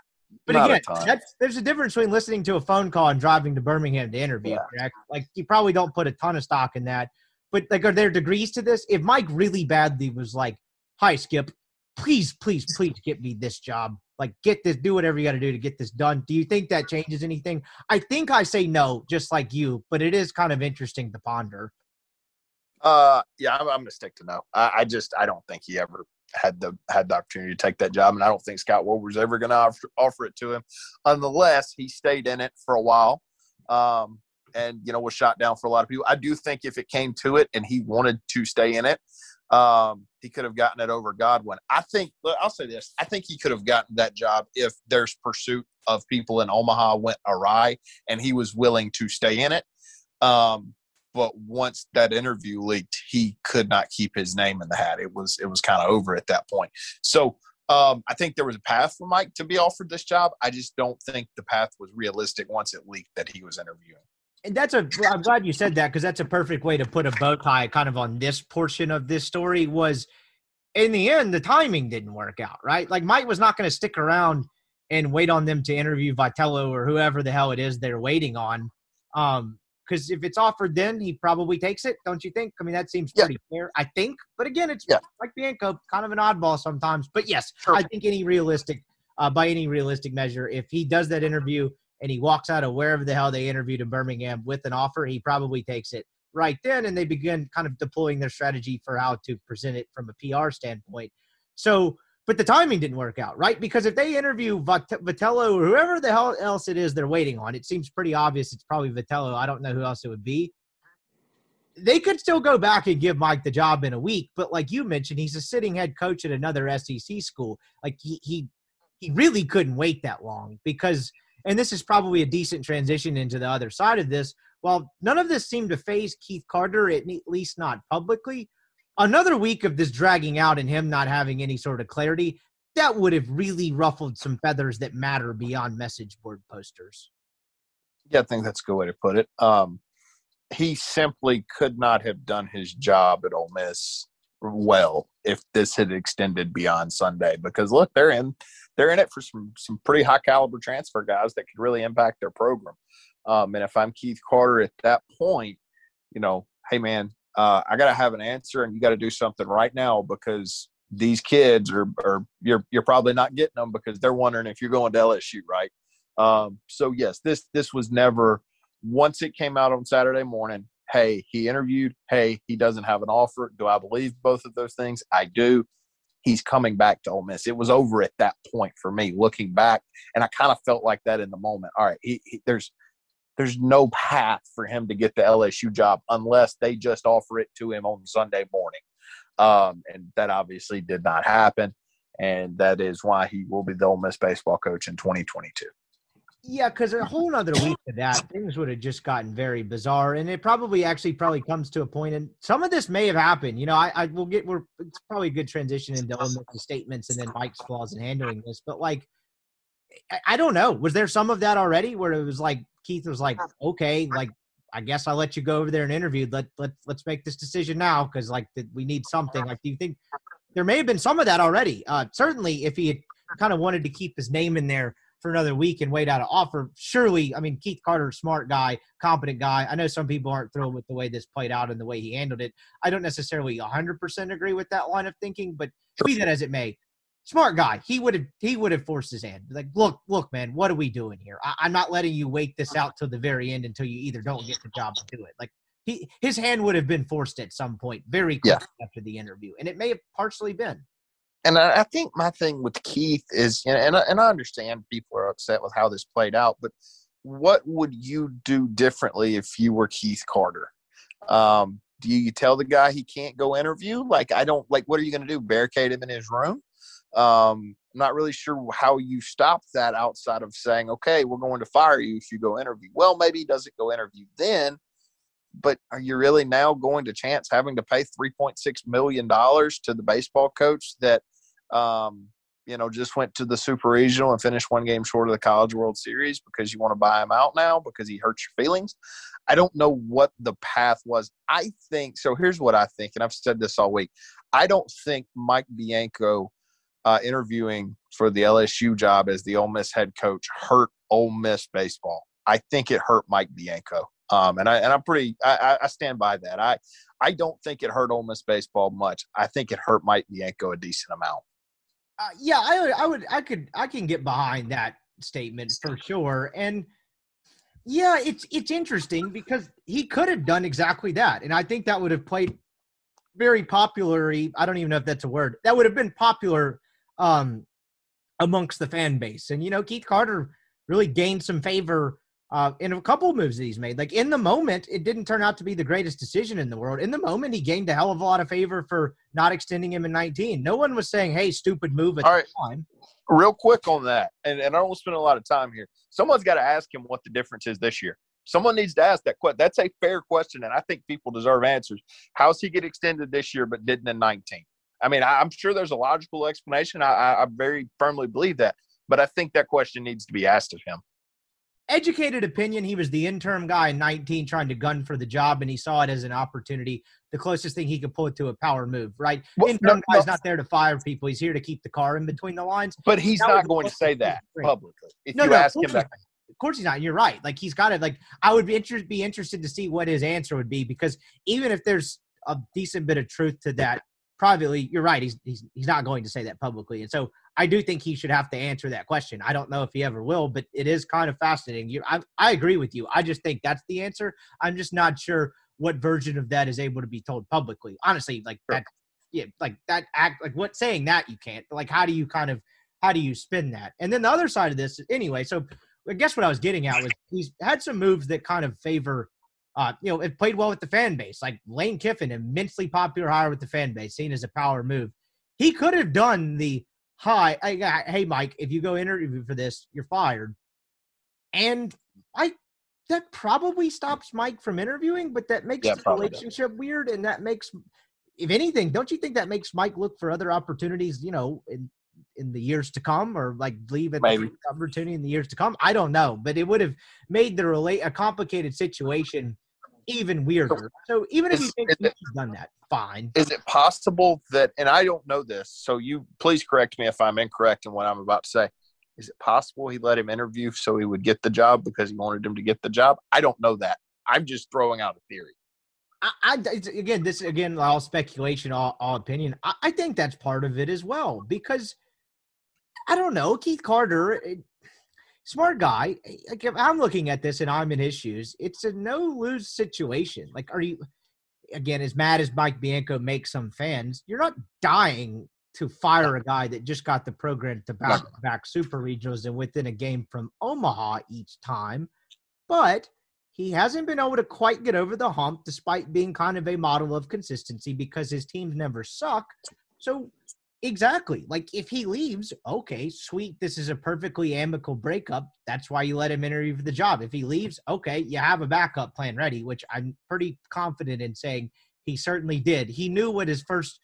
But not again, there's a difference between listening to a phone call and driving to Birmingham to interview. Yeah. Like you probably don't put a ton of stock in that. But like, are there degrees to this? If Mike really badly was like, "Hi, Skip, please, please, please get me this job. Like, get this, do whatever you got to do to get this done." Do you think that changes anything? I think I say no, just like you. But it is kind of interesting to ponder. Uh, yeah, I'm, I'm gonna stick to no. I, I just I don't think he ever had the had the opportunity to take that job, and I don't think Scott Woodward's ever gonna offer, offer it to him, unless he stayed in it for a while, um, and you know was shot down for a lot of people. I do think if it came to it and he wanted to stay in it, um, he could have gotten it over Godwin. I think I'll say this: I think he could have gotten that job if there's pursuit of people in Omaha went awry, and he was willing to stay in it. Um, but once that interview leaked, he could not keep his name in the hat. It was it was kind of over at that point. So um, I think there was a path for Mike to be offered this job. I just don't think the path was realistic once it leaked that he was interviewing. And that's a. I'm glad you said that because that's a perfect way to put a bow tie kind of on this portion of this story. Was in the end the timing didn't work out right. Like Mike was not going to stick around and wait on them to interview Vitello or whoever the hell it is they're waiting on. Um, because if it's offered, then he probably takes it, don't you think? I mean, that seems Yeah. pretty fair. I think, but again, it's Yeah. like Bianco, kind of an oddball sometimes. But yes, Sure. I think any realistic, uh, by any realistic measure, if he does that interview and he walks out of wherever the hell they interviewed in Birmingham with an offer, he probably takes it right then, and they begin kind of deploying their strategy for how to present it from a PR standpoint. So, but the timing didn't work out, right? Because if they interview Vit- Vitello or whoever the hell else it is they're waiting on, it seems pretty obvious it's probably Vitello. I don't know who else it would be. They could still go back and give Mike the job in a week, but like you mentioned, he's a sitting head coach at another SEC school. Like he he he really couldn't wait that long because and this is probably a decent transition into the other side of this while none of this seemed to phase Keith Carter, at least not publicly, another week of this dragging out and him not having any sort of clarity, that would have really ruffled some feathers that matter beyond message board posters. Yeah, I think that's a good way to put it. Um, he simply could not have done his job at Ole Miss well if this had extended beyond Sunday because look, they're in they're in it for some some pretty high caliber transfer guys that could really impact their program. Um, and if I'm Keith Carter at that point, you know, hey man, uh, I got to have an answer, and you got to do something right now because these kids are, are you're you're probably not getting them because they're wondering if you're going to LSU, right? Um, so yes, this this was never once it came out on Saturday morning. Hey, he interviewed. Hey, he doesn't have an offer. Do I believe both of those things? I do. He's coming back to Ole Miss. It was over at that point for me, looking back, and I kind of felt like that in the moment. All right, he, he, there's there's no path for him to get the LSU job unless they just offer it to him on Sunday morning. Um, and that obviously did not happen. And that is why he will be the Ole Miss baseball coach in 2022. Yeah, because a whole other week of that, things would have just gotten very bizarre, and it probably actually probably comes to a point, and some of this may have happened. You know, I, I will get we're it's probably a good transition into the statements and then Mike's flaws in handling this, but like, I, I don't know, was there some of that already where it was like Keith was like, okay, like I guess I'll let you go over there and interview. Let let let's make this decision now because like we need something. Like, do you think there may have been some of that already? Uh, certainly, if he had kind of wanted to keep his name in there for another week and wait out an offer, surely, I mean, Keith Carter, smart guy, competent guy. I know some people aren't thrilled with the way this played out and the way he handled it. I don't necessarily 100% agree with that line of thinking, but be that as it may, smart guy. He would have he would have forced his hand. Like, look, look, man, what are we doing here? I, am not letting you wait this out till the very end until you either don't get the job or do it. Like he his hand would have been forced at some point very quickly yeah. after the interview, and it may have partially been. And I, I think my thing with Keith is, you know, and and I understand people are upset with how this played out, but what would you do differently if you were Keith Carter? Um, do you tell the guy he can't go interview? Like, I don't like. What are you going to do? Barricade him in his room? Um, I'm not really sure how you stop that outside of saying, okay, we're going to fire you if you go interview. Well, maybe he doesn't go interview then, but are you really now going to chance having to pay $3.6 million to the baseball coach that, um, you know, just went to the super regional and finished one game short of the College World Series because you want to buy him out now because he hurts your feelings? I don't know what the path was. I think so. Here's what I think, and I've said this all week. I don't think Mike Bianco uh, interviewing for the LSU job as the Ole Miss head coach hurt Ole Miss baseball. I think it hurt Mike Bianco. Um, and I and I'm pretty I, I stand by that. I I don't think it hurt Ole Miss baseball much. I think it hurt Mike Bianco a decent amount. Uh, yeah, I would I would I could I can get behind that statement for sure. And yeah, it's it's interesting because he could have done exactly that, and I think that would have played very popularly. I don't even know if that's a word. That would have been popular um, amongst the fan base. And you know, Keith Carter really gained some favor uh, in a couple moves that he's made. Like in the moment, it didn't turn out to be the greatest decision in the world. In the moment, he gained a hell of a lot of favor for not extending him in 19. No one was saying, "Hey, stupid move" at All the right. time. Real quick on that, and, and I don't spend a lot of time here. Someone's got to ask him what the difference is this year. Someone needs to ask that question. That's a fair question, and I think people deserve answers. How's he get extended this year but didn't in 19? I mean, I, am sure there's a logical explanation. I, I, very firmly believe that, but I think that question needs to be asked of him educated opinion, he was the interim guy in 19 trying to gun for the job, and he saw it as an opportunity. The closest thing he could pull it to a power move, right? Well, interim no, guy's no. not there to fire people. He's here to keep the car in between the lines. But he's that not going to say that publicly. If no, you no, ask him that. Of course he's not. You're right. Like he's got it. Like I would be interested be interested to see what his answer would be because even if there's a decent bit of truth to that, privately, you're right. He's, he's he's not going to say that publicly, and so I do think he should have to answer that question. I don't know if he ever will, but it is kind of fascinating. You, I, I agree with you. I just think that's the answer. I'm just not sure what version of that is able to be told publicly. Honestly, like that, yeah, like that act, like what saying that you can't. Like, how do you kind of how do you spin that? And then the other side of this, anyway. So I guess what I was getting at was he's had some moves that kind of favor uh, you know, it played well with the fan base. Like Lane Kiffin, immensely popular hire with the fan base, seen as a power move. He could have done the hi, hey Mike, if you go interview for this, you're fired. And I that probably stops Mike from interviewing, but that makes Yeah, the relationship weird, and that makes, if anything, don't you think that makes Mike look for other opportunities? You know, in in the years to come, or like leave at Maybe. the opportunity in the years to come. I don't know, but it would have made the relate a complicated situation even weirder. So even if you think is he's it- done that, fine. Is it possible that, and I don't know this, so you please correct me if I'm incorrect in what I'm about to say. Is it possible he let him interview so he would get the job because he wanted him to get the job? I don't know that. I'm just throwing out a theory. I, I again, this again, all speculation, all, all opinion. I, I think that's part of it as well because I don't know Keith Carter, eh, smart guy. eh, Like if I'm looking at this and I'm in his shoes, it's a no lose situation. Like, are you again as mad as Mike Bianco makes some fans? You're not dying to fire a guy that just got the program to back back super regionals and within a game from Omaha each time, but he hasn't been able to quite get over the hump despite being kind of a model of consistency because his teams never suck. So exactly. Like if he leaves, okay, sweet. This is a perfectly amicable breakup. That's why you let him interview for the job. If he leaves, okay, you have a backup plan ready, which I'm pretty confident in saying he certainly did. He knew what his first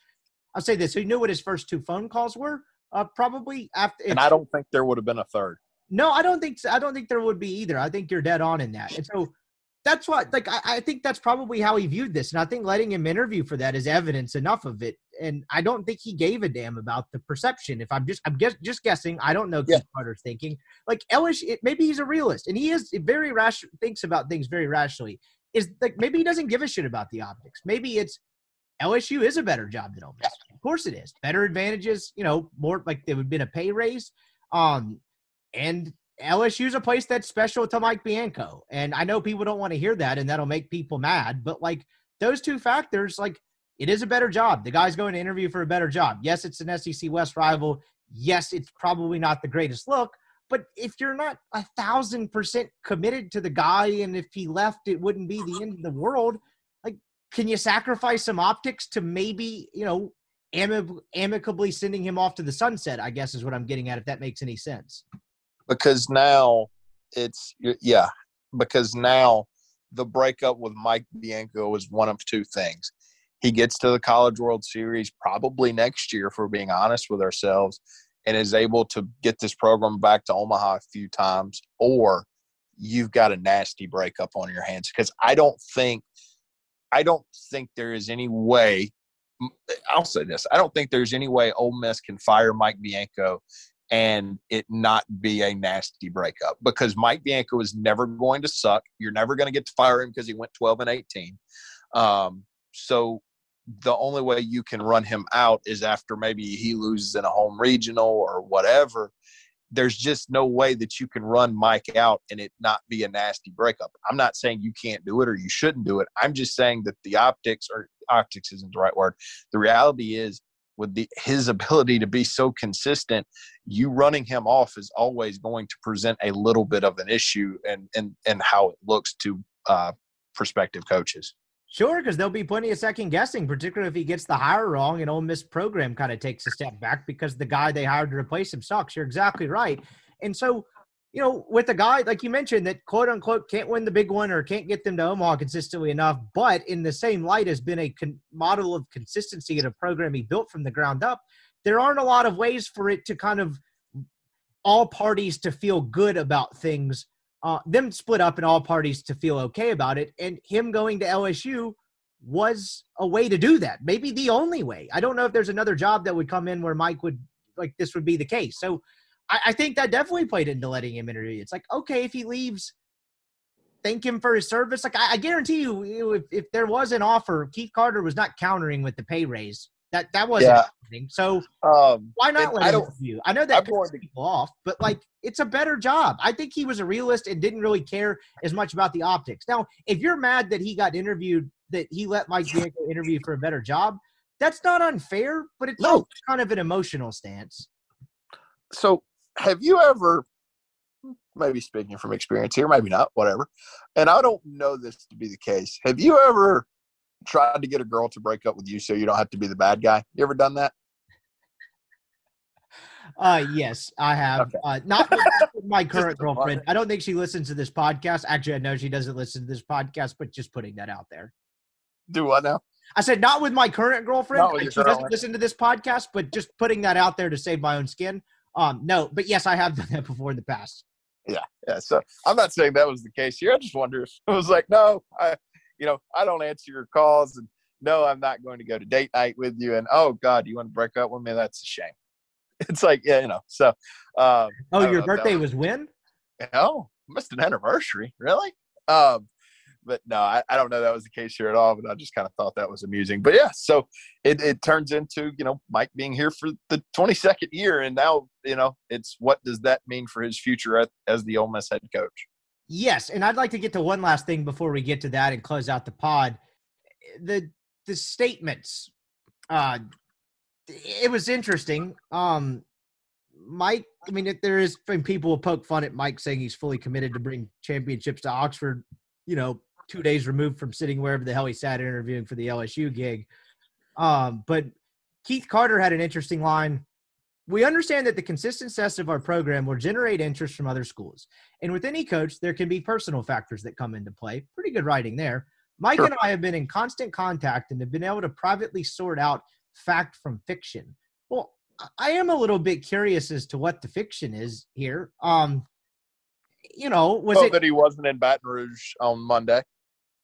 I'll say this, he knew what his first two phone calls were. Uh probably after And I don't think there would have been a third. no, I don't think. I don't think there would be either. I think you're dead on in that. And so that's what like I, I think that's probably how he viewed this. And I think letting him interview for that is evidence enough of it. And I don't think he gave a damn about the perception. If I'm just I'm guess, just guessing, I don't know Yeah. Carter's thinking. Like Elish, it, maybe he's a realist and he is very rational thinks about things very rationally. Is like maybe he doesn't give a shit about the optics. Maybe it's LSU is a better job than Ole Miss. Of course it is. Better advantages, you know, more like there would have been a pay raise. Um, and LSU is a place that's special to Mike Bianco. And I know people don't want to hear that and that'll make people mad, but like those two factors, like it is a better job. The guy's going to interview for a better job. Yes, it's an SEC West rival. Yes, it's probably not the greatest look, but if you're not a thousand percent committed to the guy and if he left, it wouldn't be the end of the world. Like, can you sacrifice some optics to maybe, you know, amic- amicably sending him off to the sunset? I guess is what I'm getting at, if that makes any sense. because now it's yeah because now the breakup with mike bianco is one of two things he gets to the college world series probably next year if we're being honest with ourselves and is able to get this program back to omaha a few times or you've got a nasty breakup on your hands because i don't think i don't think there is any way i'll say this i don't think there's any way Ole miss can fire mike bianco and it not be a nasty breakup because Mike Bianco is never going to suck. You're never going to get to fire him because he went 12 and 18. Um, so the only way you can run him out is after maybe he loses in a home regional or whatever. There's just no way that you can run Mike out and it not be a nasty breakup. I'm not saying you can't do it or you shouldn't do it. I'm just saying that the optics or optics isn't the right word. The reality is with the, his ability to be so consistent, you running him off is always going to present a little bit of an issue and and and how it looks to uh, prospective coaches. Sure, because there'll be plenty of second guessing, particularly if he gets the hire wrong and Ole Miss program kind of takes a step back because the guy they hired to replace him sucks. You're exactly right. And so, you know, with a guy like you mentioned that quote unquote can't win the big one or can't get them to Omaha consistently enough, but in the same light has been a con- model of consistency in a program he built from the ground up. There aren't a lot of ways for it to kind of all parties to feel good about things uh, them split up and all parties to feel okay about it. And him going to LSU was a way to do that. Maybe the only way. I don't know if there's another job that would come in where Mike would like this would be the case. So I, I think that definitely played into letting him interview. It's like, okay, if he leaves, thank him for his service. Like I, I guarantee you, if, if there was an offer, Keith Carter was not countering with the pay raise. That that wasn't Yeah. So Um, why not let I him interview? I know that pisses people off, but like it's a better job. I think he was a realist and didn't really care as much about the optics. Now, if you're mad that he got interviewed, that he let Mike Bianco interview for a better job, that's not unfair, but it's No. kind of an emotional stance. so have you ever maybe speaking from experience here maybe not whatever and i don't know this to be the case have you ever tried to get a girl to break up with you so you don't have to be the bad guy you ever done that Uh, yes, I have. Okay. Uh, not with with my current girlfriend. I don't think she listens to this podcast. Actually, I know she doesn't listen to this podcast, but just putting that out there. Do what now? I said not with my current girlfriend. Like, she doesn't listen to this podcast, but just putting that out there to save my own skin. Um, no, but yes, I have done that before in the past. Yeah, yeah. So I'm not saying that was the case here. I just wonder if it was like, no, I, you know, I don't answer your calls, and no, I'm not going to go to date night with you. And oh God, you want to break up with me? That's a shame. It's like, yeah, you know. So, um, Oh, your birthday was when? Oh, missed an anniversary. Really? Um, but no, I, I don't know that was the case here at all. But I just kind of thought that was amusing. But yeah, so it, it turns into you know Mike being here for the 22nd year, and now you know it's what does that mean for his future at, as the Ole Miss head coach? Yes, and I'd like to get to one last thing before we get to that and close out the pod. The the statements. Uh it was interesting. Um Mike, I mean, if there is been people will poke fun at Mike saying he's fully committed to bring championships to Oxford, you know, two days removed from sitting wherever the hell he sat interviewing for the LSU gig. Um, but Keith Carter had an interesting line. We understand that the consistent success of our program will generate interest from other schools. And with any coach, there can be personal factors that come into play. Pretty good writing there. Mike Sure. and I have been in constant contact and have been able to privately sort out fact from fiction. Well, I- am a little bit curious as to what the fiction is here. Um, you know, was oh, it that he wasn't in Baton Rouge on Monday.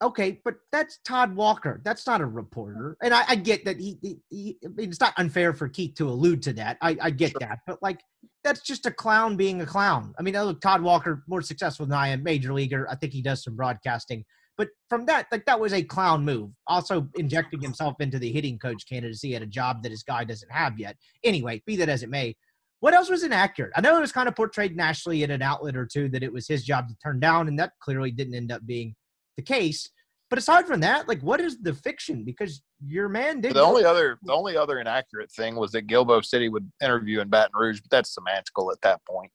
okay? But that's Todd Walker. That's not a reporter. And I, I get that he, he, he. I mean, it's not unfair for Keith to allude to that. I, I get that, but like, that's just a clown being a clown. I mean, look, Todd Walker more successful than I am, major leaguer. I think he does some broadcasting. But from that, like that was a clown move. Also injecting himself into the hitting coach candidacy at a job that his guy doesn't have yet. Anyway, be that as it may, what else was inaccurate? I know it was kind of portrayed nationally in an outlet or two that it was his job to turn down, and that clearly didn't end up being the case. But aside from that, like what is the fiction? Because your man did The only other the only other inaccurate thing was that Guilbeau City would interview in Baton Rouge, but that's semantical at that point.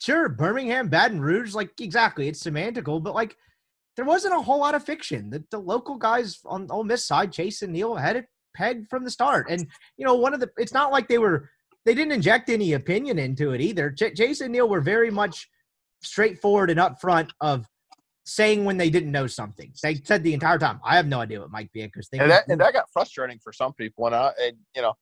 Sure, Birmingham, Baton Rouge, like exactly, it's semantical, but like there wasn't a whole lot of fiction. The, the local guys on Ole Miss side, Chase and Neal, had it pegged from the start. And you know, one of the it's not like they were they didn't inject any opinion into it either. Ch- Chase and Neal were very much straightforward and upfront of saying when they didn't know something. They said the entire time, "I have no idea what Mike Bianco's thinking." and that and that got frustrating for some people. And I, and you know,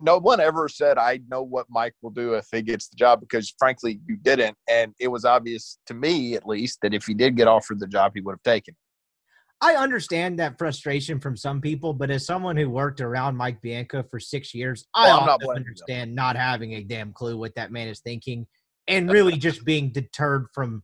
no one ever said I know what Mike will do if he gets the job because frankly you didn't, and it was obvious to me at least that if he did get offered the job, he would have taken. I understand that frustration from some people, but as someone who worked around Mike Bianco for six years, I I'm not understand not having a damn clue what that man is thinking and really just being deterred from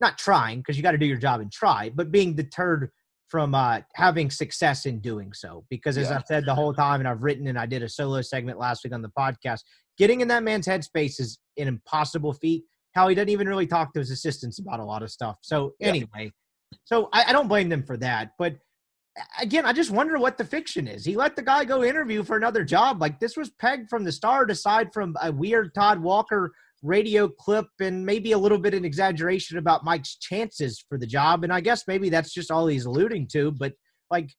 not trying because you got to do your job and try, but being deterred from uh, having success in doing so. Because as Yeah. I've said the whole time, and I've written and I did a solo segment last week on the podcast, getting in that man's headspace is an impossible feat. How he doesn't even really talk to his assistants about a lot of stuff. So Yeah. anyway, so I, I don't blame them for that. But again, I just wonder what the fiction is. He let the guy go interview for another job. Like this was pegged from the start, aside from a weird Todd Walker radio clip and maybe a little bit of exaggeration about Mike's chances for the job. And I guess maybe that's just all he's alluding to. But like,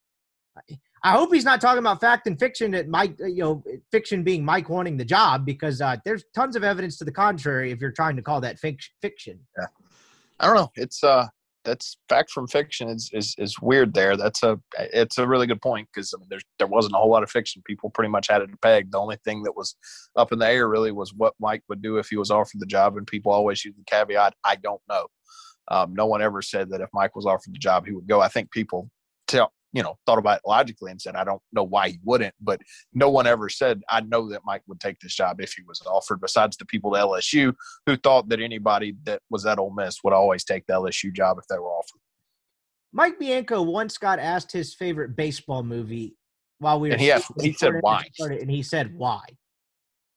I- hope he's not talking about fact and fiction that Mike, you know, fiction being Mike wanting the job because uh, there's tons of evidence to the contrary if you're trying to call that fic- fiction. I don't know. It's uh that's fact from fiction is is is weird there. That's a it's a really good point because I mean there wasn't a whole lot of fiction. People pretty much had it pegged. The only thing that was up in the air really was what Mike would do if he was offered the job, and people always use the caveat, "I don't know." Um, no one ever said that if Mike was offered the job, he would go. I think people tell you know thought about it logically and said, "I don't know why he wouldn't," but no one ever said, "I know that Mike would take this job if he was offered." Besides the people at LSU who thought that anybody that was at Ole Miss would always take the LSU job if they were offered. Mike Bianco once got asked his favorite baseball movie while we were. And he asked- he said why. started, and he said why.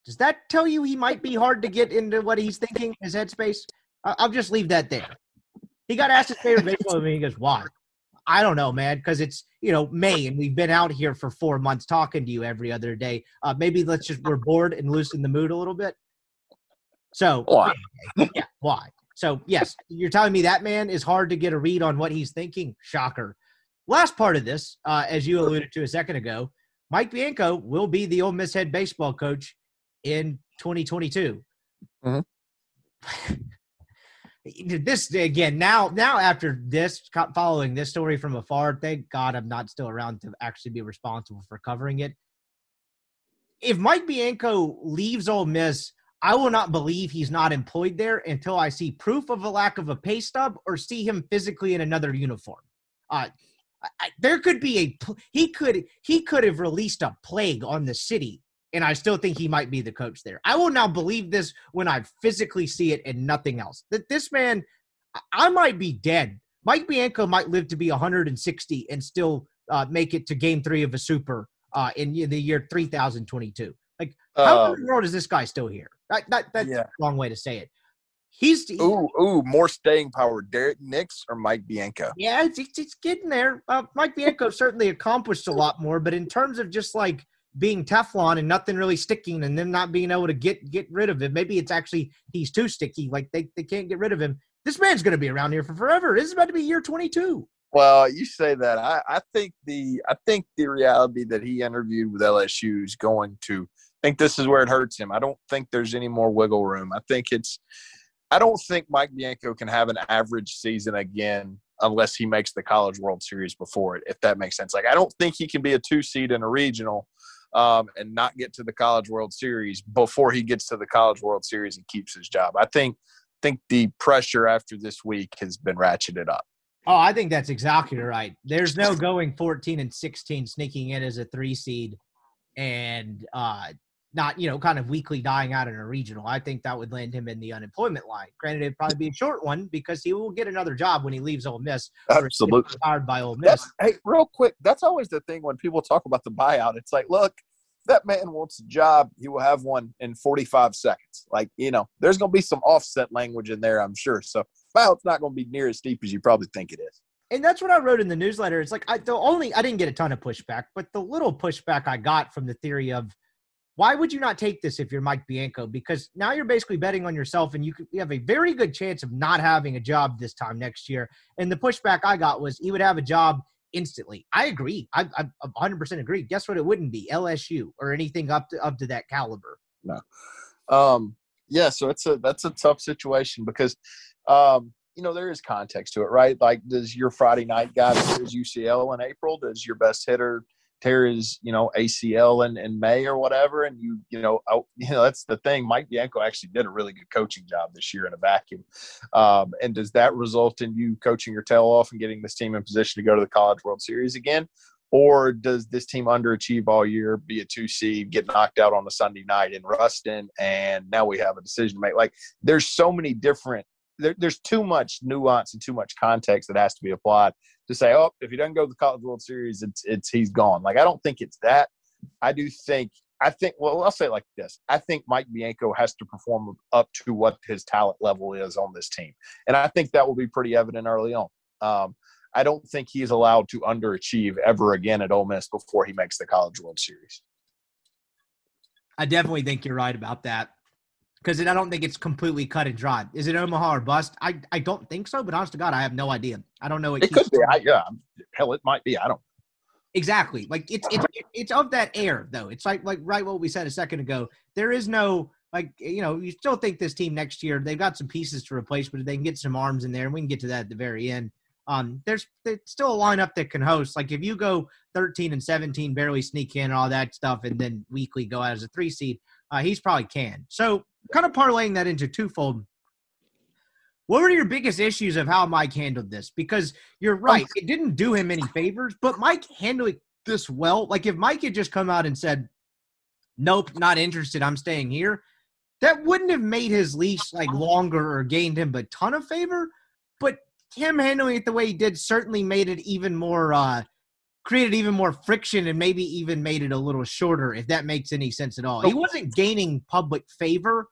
Does that tell you he might be hard to get into what he's thinking, his headspace? I'll just leave that there. He got asked his favorite baseball movie. and He goes, "Why?" I don't know, man, because it's you know May and we've been out here for four months talking to you every other day. Uh, maybe let's just we're bored and loosen the mood a little bit. So Why? yeah, why? So yes, you're telling me that man is hard to get a read on what he's thinking. Shocker. Last part of this, uh, as you alluded to a second ago, Mike Bianco will be the Ole Miss head baseball coach in 2022. Mhm. this again now now after this following this story from afar thank god i'm not still around to actually be responsible for covering it. If mike bianco leaves Ole miss i will not believe he's not employed there until i see proof of a lack of a pay stub or see him physically in another uniform. Uh, I, there could be a he could he could have released a plague on the city and I still think he might be the coach there. I will now believe this when I physically see it and nothing else. That this man, I- might be dead. Mike Bianco might live to be 160 and still uh, make it to Game Three of a Super uh, in the year 3022. Like, how Um, in the world is this guy still here? That, that, that's Yeah. the wrong way to say it. He's ooh, ooh, more staying power. Derek Nix or Mike Bianco? Yeah, it's, it's, it's getting there. Uh, Mike Bianco certainly accomplished a lot more, but in terms of just like being Teflon and nothing really sticking and them not being able to get get rid of him, maybe it's actually he's too sticky. Like they, they can't get rid of him. This man's to be around here for forever. This is about to be year 22. Well, you say that. I, I think the I think the reality that he interviewed with LSU is going to I think this is where it hurts him. I don't think there's any more wiggle room. I think it's I don't think Mike Bianco can have an average season again unless he makes the College World Series before it, if that makes sense. Like I don't think he can be a two seed in a regional um, and not get to the College World Series before he gets to the College World Series and keeps his job. I think think the pressure after this week has been ratcheted up. Oh, I think that's exactly right. There's no going 14 and 16 sneaking in as a three seed and uh not, you know, kind of weekly dying out in a regional. I think that would land him in the unemployment line. Granted, it'd probably be a short one because he will get another job when he leaves Ole Miss. Absolutely. Fired by Ole Miss. That's, hey, real quick, that's always the thing when people talk about the buyout. It's like, look, that man wants a job, he will have one in 45 seconds. Like, you know, there's going to be some offset language in there, I'm sure. So, buyout's not going to be near as steep as you probably think it is. and that's what I wrote in the newsletter. It's like I the only I didn't get a ton of pushback, but the little pushback I got from the theory of why would you not take this if you're Mike Bianco? Because now you're basically betting on yourself, and you have a very good chance of not having a job this time next year. And the pushback I got was he would have a job instantly. I agree. I, I 100% agree. Guess what? It wouldn't be LSU or anything up to up to that caliber. No. Um, yeah, so it's a that's a tough situation because, um, you know, there is context to it, right? Like, does your Friday night guy his UCL in April? Does your best hitter tear his, you know, ACL in, in May or whatever? And you, you know, oh, you know, that's the thing. Mike Bianco actually did a really good coaching job this year in a vacuum. Um, and does that result in you coaching your tail off and getting this team in position to go to the College World Series again? Or does this team underachieve all year, be a two seed, get knocked out on a Sunday night in Ruston, and now we have a decision to make? Like, there's so many different. There, there's too much nuance and too much context that has to be applied to say, oh, if he doesn't go to the College World Series, it's it's he's gone. Like, I don't think it's that. I do think. I think. Well, I'll say it like this. I think Mike Bianco has to perform up to what his talent level is on this team, and I think that will be pretty evident early on. Um, I don't think he's allowed to underachieve ever again at Ole Miss before he makes the College World Series. I definitely think you're right about that. Because I don't think it's completely cut and dry. Is it Omaha or bust? I, I don't think so, but honest to God, I have no idea. I don't know. what It could be. I, yeah, hell, it might be. I don't. Exactly. Like it's it's it's of that air though. It's like like right what we said a second ago. There is no like you know you still think this team next year they've got some pieces to replace, but if they can get some arms in there, and we can get to that at the very end. Um, there's, there's still a lineup that can host. Like if you go 13 and 17, barely sneak in and all that stuff, and then weekly go out as a three seed, uh, he's probably can. So kind of parlaying that into twofold. What were your biggest issues of how Mike handled this? Because you're right, it didn't do him any favors, but Mike handled this well. Like if Mike had just come out and said, "Nope, not interested. I'm staying here," that wouldn't have made his leash like longer or gained him a ton of favor. But him handling it the way he did certainly made it even more, uh, created even more friction, and maybe even made it a little shorter. If that makes any sense at all, he wasn't gaining public favor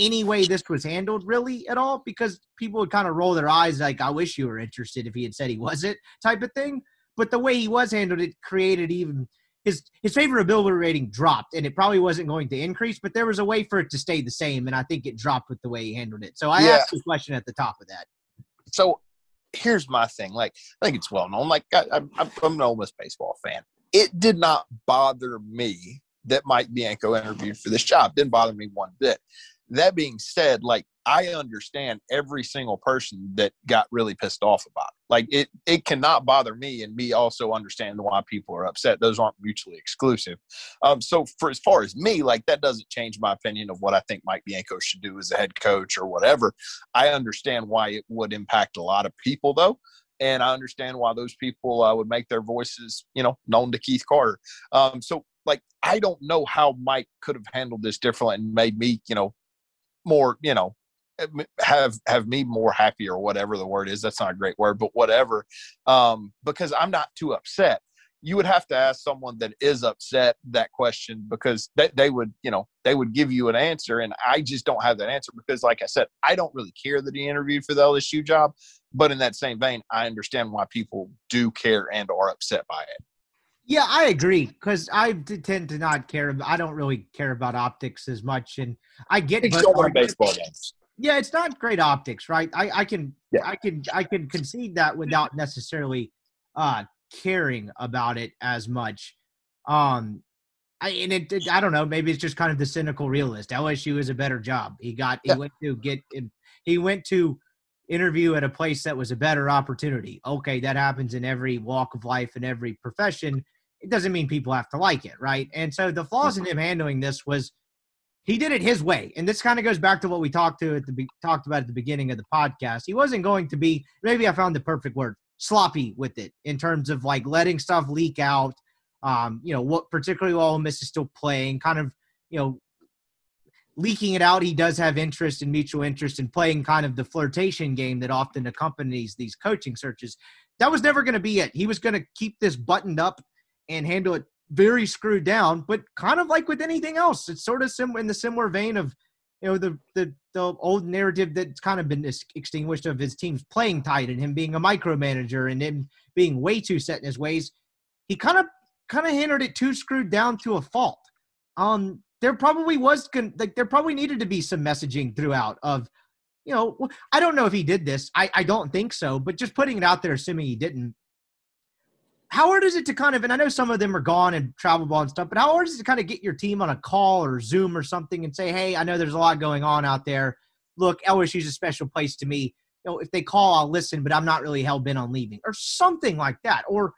any way this was handled really at all because people would kind of roll their eyes like i wish you were interested if he had said he wasn't type of thing but the way he was handled it created even his his favorability rating dropped and it probably wasn't going to increase but there was a way for it to stay the same and i think it dropped with the way he handled it so i Yeah. asked the question at the top of that So here's my thing. Like, I think it's well known. Like, I, I'm, I'm I'm an Ole Miss baseball fan. It did not bother me that Mike Bianco interviewed for this job. Didn't bother me one bit. That being said, like I understand every single person that got really pissed off about it. Like it, it cannot bother me, and me also understand why people are upset. Those aren't mutually exclusive. Um, so for as far as me, like that doesn't change my opinion of what I think Mike Bianco should do as a head coach or whatever. I understand why it would impact a lot of people, though and I understand why those people uh, would make their voices, you know, known to Keith Carter. Um, so, like, I don't know how Mike could have handled this differently and made me, you know, more, you know, eh, have have me more happy or whatever the word is. That's not a great word, but whatever. Um, because I'm not too upset you would have to ask someone that is upset that question because they, they would you know they would give you an answer and i just don't have that answer because like i said i don't really care that he interviewed for the lsu job but in that same vein i understand why people do care and are upset by it yeah i agree because i tend to not care i don't really care about optics as much and i get It's but, baseball games yeah it's not great optics right i, I can yeah. i can i can concede that without necessarily uh caring about it as much. Um, I and it, it, I don't know. Maybe it's just kind of the cynical realist. LSU is a better job. He got he yeah. went to get he went to interview at a place that was a better opportunity. Okay, that happens in every walk of life and every profession. It doesn't mean people have to like it, right? And so the flaws in him handling this was he did it his way, and this kind of goes back to what we talked to at the talked about at the beginning of the podcast. He wasn't going to be. Maybe I found the perfect word sloppy with it in terms of like letting stuff leak out. Um, you know, what particularly while Ole Miss is still playing, kind of, you know, leaking it out. He does have interest and mutual interest in playing kind of the flirtation game that often accompanies these coaching searches. That was never going to be it. He was going to keep this buttoned up and handle it very screwed down, but kind of like with anything else, it's sort of sim- in the similar vein of you know the the the old narrative that's kind of been extinguished of his team's playing tight and him being a micromanager and him being way too set in his ways. He kind of kind of handled it too screwed down to a fault. Um, there probably was like there probably needed to be some messaging throughout of, you know, I don't know if he did this. I I don't think so, but just putting it out there, assuming he didn't, how hard is it to kind of and i know some of them are gone and travel ball and stuff but how hard is it to kind of get your team on a call or zoom or something and say hey i know there's a lot going on out there. Look lsu's a special place to me. You know if they call i'll listen but i'm not really hell-bent on leaving or something like that or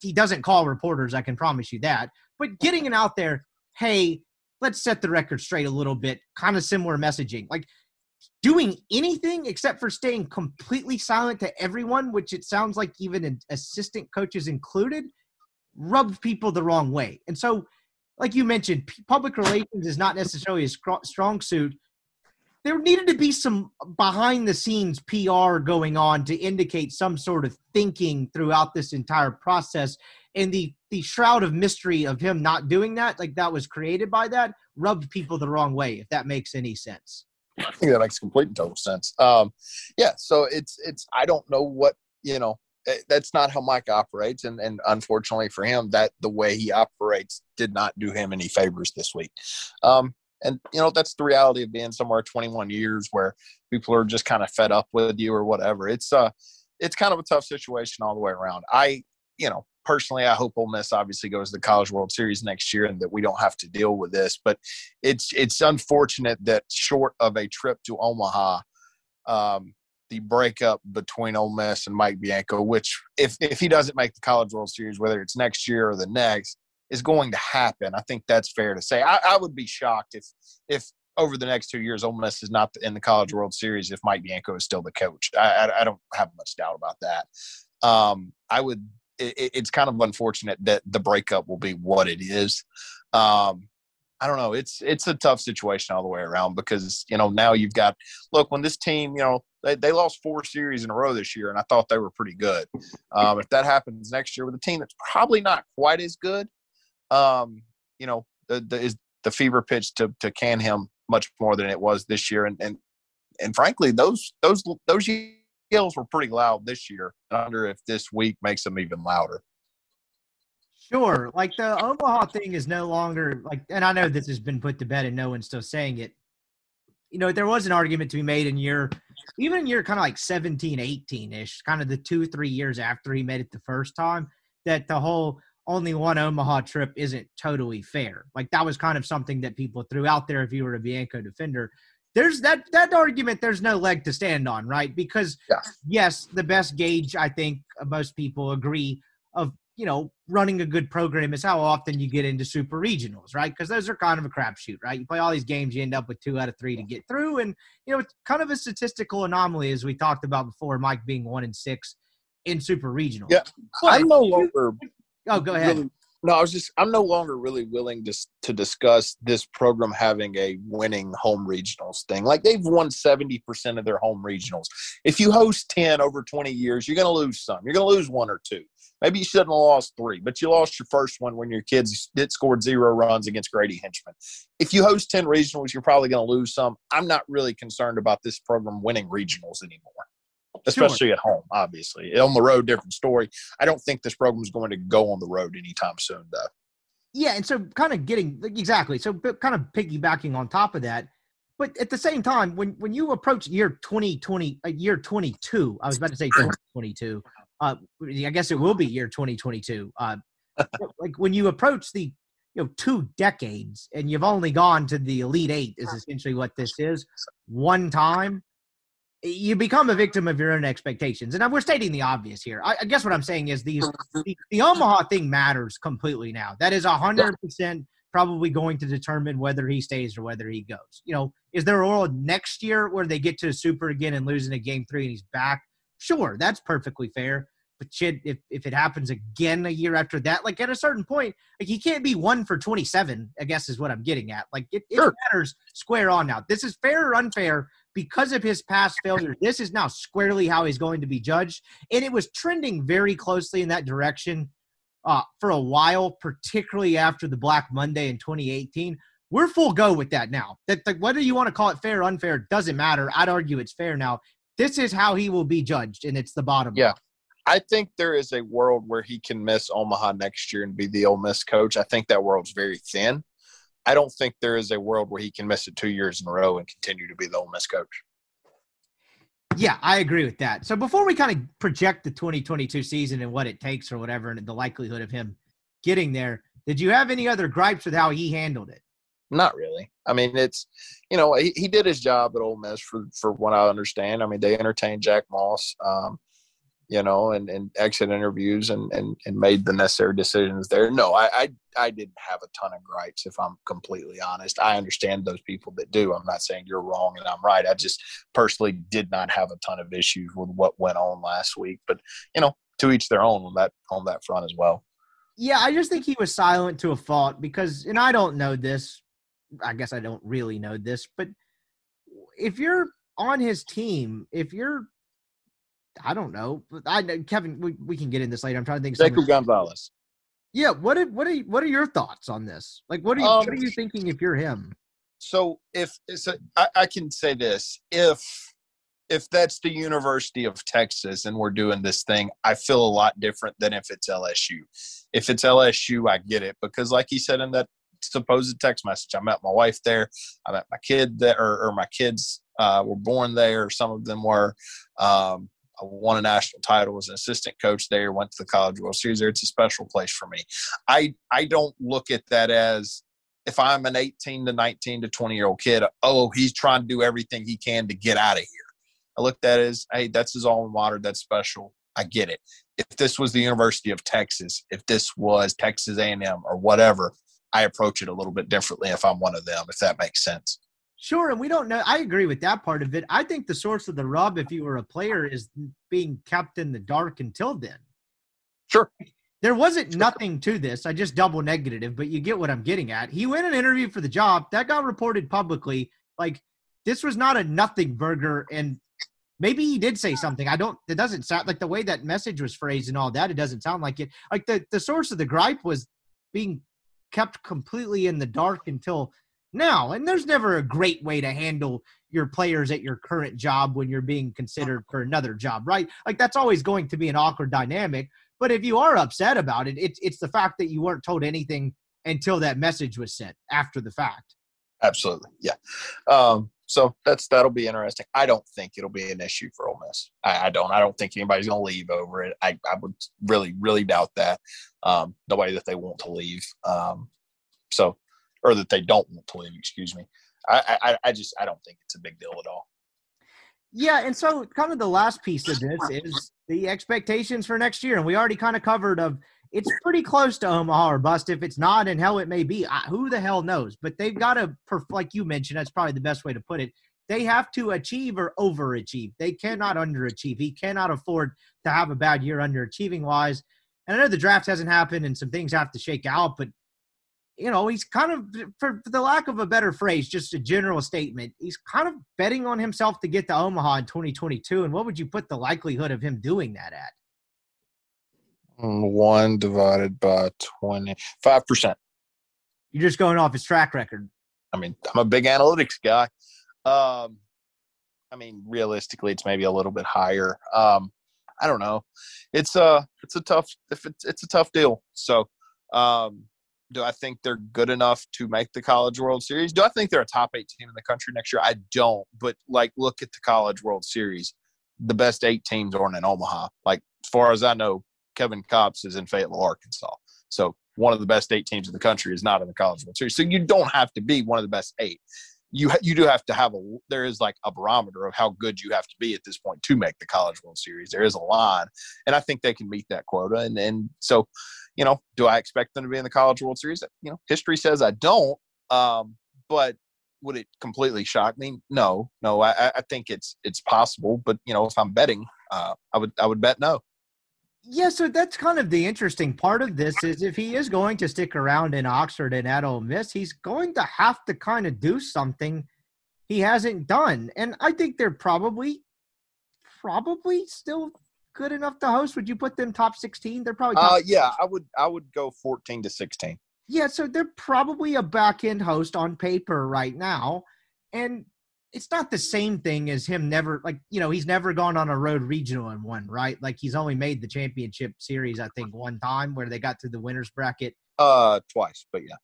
he doesn't call reporters i can promise you that but getting it out there hey let's set the record straight a little bit kind of similar messaging like doing anything except for staying completely silent to everyone, which it sounds like even assistant coaches included, rubbed people the wrong way. And so, like you mentioned, public relations is not necessarily a strong suit. There needed to be some behind the scenes PR going on to indicate some sort of thinking throughout this entire process. And the the shroud of mystery of him not doing that, like that was created by that, rubbed people the wrong way, if that makes any sense. I think that makes complete and total sense. Um, yeah, so it's it's I don't know what you know. Eh, that's not how Mike operates, and and unfortunately for him, that the way he operates did not do him any favors this week. Um, and you know that's the reality of being somewhere 21 years where people are just kind of fed up with you or whatever. It's uh, it's kind of a tough situation all the way around. I you know personally, I hope Ole Miss obviously goes to the College World Series next year and that we don't have to deal with this. But it's it's unfortunate that short of a trip to Omaha, um, the breakup between Ole Miss and Mike Bianco, which if if he doesn't make the College World Series, whether it's next year or the next, is going to happen. I think that's fair to say. I, I would be shocked if if over the next two years, Ole Miss is not in the College World Series if Mike Bianco is still the coach. I, I, I don't have much doubt about that. Um, I would it, it's kind of unfortunate that the breakup will be what it is. Um, I don't know. It's it's a tough situation all the way around because you know now you've got look when this team you know they, they lost four series in a row this year and I thought they were pretty good. Um, if that happens next year with a team that's probably not quite as good, um, you know the, the is the fever pitch to to can him much more than it was this year and and and frankly those those those yells were pretty loud this year. I wonder if this week makes them even louder. Sure. Like the Omaha thing is no longer like, and I know this has been put to bed and no one's still saying it. You know, there was an argument to be made in year, even in year kind of like 17, 18 ish, kind of the two, three years after he made it the first time, that the whole only one Omaha trip isn't totally fair. Like that was kind of something that people threw out there if you were a Bianco defender. There's that that argument there's no leg to stand on, right? Because Yeah. yes, the best gauge I think uh, most people agree of, you know, running a good program is how often you get into super regionals, right? Because those are kind of a crapshoot, right? You play all these games, you end up with two out of three to get through, and you know it's kind of a statistical anomaly as we talked about before. Mike being one in six in super regionals. Yeah. But- I'm no longer Oh, go ahead. really- no, I was just I'm no longer really willing to to discuss this program having a winning home regionals thing. Like they've won 70% of their home regionals. If you host 10 over 20 years, you're going to lose some. You're going to lose one or two. Maybe you shouldn't have lost three, but you lost your first one when your kids did scored zero runs against Grady Henchman. If you host 10 regionals, you're probably going to lose some. I'm not really concerned about this program winning regionals anymore. Especially at home, obviously. On the road, different story. I don't think this program is going to go on the road anytime soon, though. Yeah, and so kind of getting exactly so kind of piggybacking on top of that, but at the same time, when when you approach year 2020, uh, year 22, I was about to say 2022. Uh, I guess it will be year 2022. Uh, like when you approach the you know two decades and you've only gone to the elite eight is essentially what this is one time you become a victim of your own expectations. And we're stating the obvious here. I, I guess what i'm saying is these the, the omaha thing matters completely now. That is 100% probably going to determine whether he stays or whether he goes. You know is there a world next year where they get to a super again and losing a game three and he's back? Sure that's perfectly fair. But shit, if, if it happens again a year after that, like at a certain point, like he can't be one for 27, I guess is what I'm getting at. Like it, it matters square on now. This is fair or unfair because of his past failure. This is now squarely how he's going to be judged. And it was trending very closely in that direction uh, for a while, particularly after the Black Monday in 2018. We're full go with that now. That that whether you want to call it fair or unfair doesn't matter. I'd argue it's fair now. This is how he will be judged, and it's the bottom. Yeah. I think there is a world where he can miss Omaha next year and be the Ole Miss coach. I think that world's very thin. I don't think there is a world where he can miss it two years in a row and continue to be the Ole Miss coach. Yeah, I agree with that. So before we kind of project the 2022 season and what it takes or whatever and the likelihood of him getting there, did you have any other gripes with how he handled it? Not really. I mean, it's you know he, he did his job at Ole Miss for for what I understand. I mean, they entertained Jack Moss, um, you know, and, and exit interviews and, and and made the necessary decisions there. No, I, I I didn't have a ton of gripes. If I'm completely honest, I understand those people that do. I'm not saying you're wrong and I'm right. I just personally did not have a ton of issues with what went on last week. But you know, to each their own on that on that front as well. Yeah, I just think he was silent to a fault because, and I don't know this. I guess I don't really know this, but if you're on his team, if you're, I don't know, I know Kevin. We, we can get in this later. I'm trying to think. Jacob Gonzalez. Yeah, what are, what are what are your thoughts on this? Like, what are you what are Um, you thinking if you're him? so if so I, I can say this if if that's the university of texas and we're doing this thing i feel a lot different than if it's lsu if it's lsu i get it because like he said in that supposed text message i met my wife there i met my kid there or, or my kids uh, were born there some of them were um, won a national title was an assistant coach there went to the college world series there it's a special place for me i i don't look at that as if I'm an 18 to 19 to 20 year old kid, oh, he's trying to do everything he can to get out of here. I looked at it as, hey, that's his alma mater. That's special. I get it. If this was the University of Texas, if this was Texas A&M or whatever, I approach it a little bit differently if I'm one of them, if that makes sense. Sure, and we don't know. I agree with that part of it. I think the source of the rub, if you were a player, is being kept in the dark until then. Sure. There wasn't nothing to this. I just double negative, but you get what I'm getting at. He went an interview for the job that got reported publicly. Like this was not a nothing burger, and maybe he did say something. I don't. It doesn't sound like the way that message was phrased and all that. It doesn't sound like it. Like the the source of the gripe was being kept completely in the dark until now. And there's never a great way to handle your players at your current job when you're being considered for another job, right? Like that's always going to be an awkward dynamic. But if you are upset about it, it's it's the fact that you weren't told anything until that message was sent after the fact. Absolutely. Yeah. Um, so that's that'll be interesting. I don't think it'll be an issue for Ole Miss. I, I don't. I don't think anybody's going to leave over it. I, I would really, really doubt that. Um, nobody that they want to leave. Um, so, or that they don't want to leave. Excuse me. I, I, I just I don't think it's a big deal at all. Yeah, and so kind of the last piece of this is the expectations for next year, and we already kind of covered of it's pretty close to Omaha or bust. If it's not, and hell, it may be. I, who the hell knows? But they've got to, like you mentioned, that's probably the best way to put it. They have to achieve or overachieve. They cannot underachieve. He cannot afford to have a bad year underachieving wise. And I know the draft hasn't happened and some things have to shake out, but you know, he's kind of, for, for, the lack of a better phrase, just a general statement. He's kind of betting on himself to get to Omaha in 2022. And what would you put the likelihood of him doing that at? One divided by 25%. You're just going off his track record. I mean, I'm a big analytics guy. Um, I mean, realistically, it's maybe a little bit higher. Um, I don't know. It's a it's a tough if it's it's a tough deal. So, um, do I think they're good enough to make the College World Series? Do I think they're a top eight team in the country next year? I don't. But like, look at the College World Series. The best eight teams aren't in Omaha. Like, as far as I know, Kevin Kopps is in Fayetteville, Arkansas. So one of the best eight teams in the country is not in the College World Series. So you don't have to be one of the best eight. You you do have to have a there is like a barometer of how good you have to be at this point to make the College World Series. There is a line, and I think they can meet that quota. And and so, you know, do I expect them to be in the College World Series? You know, history says I don't. Um, but would it completely shock me? No, no. I, I think it's it's possible, but you know, if I'm betting, uh, I would I would bet no. Yeah, so that's kind of the interesting part of this is if he is going to stick around in Oxford and at Ole Miss, he's going to have to kind of do something he hasn't done. And I think they're probably, probably still good enough to host. Would you put them top sixteen? They're probably. uh, yeah, I would. I would go fourteen to sixteen. Yeah, so they're probably a back end host on paper right now, and it's not the same thing as him never like you know he's never gone on a road regional and won right? Like he's only made the championship series i think one time where they got to the winners bracket. Uh twice but yeah.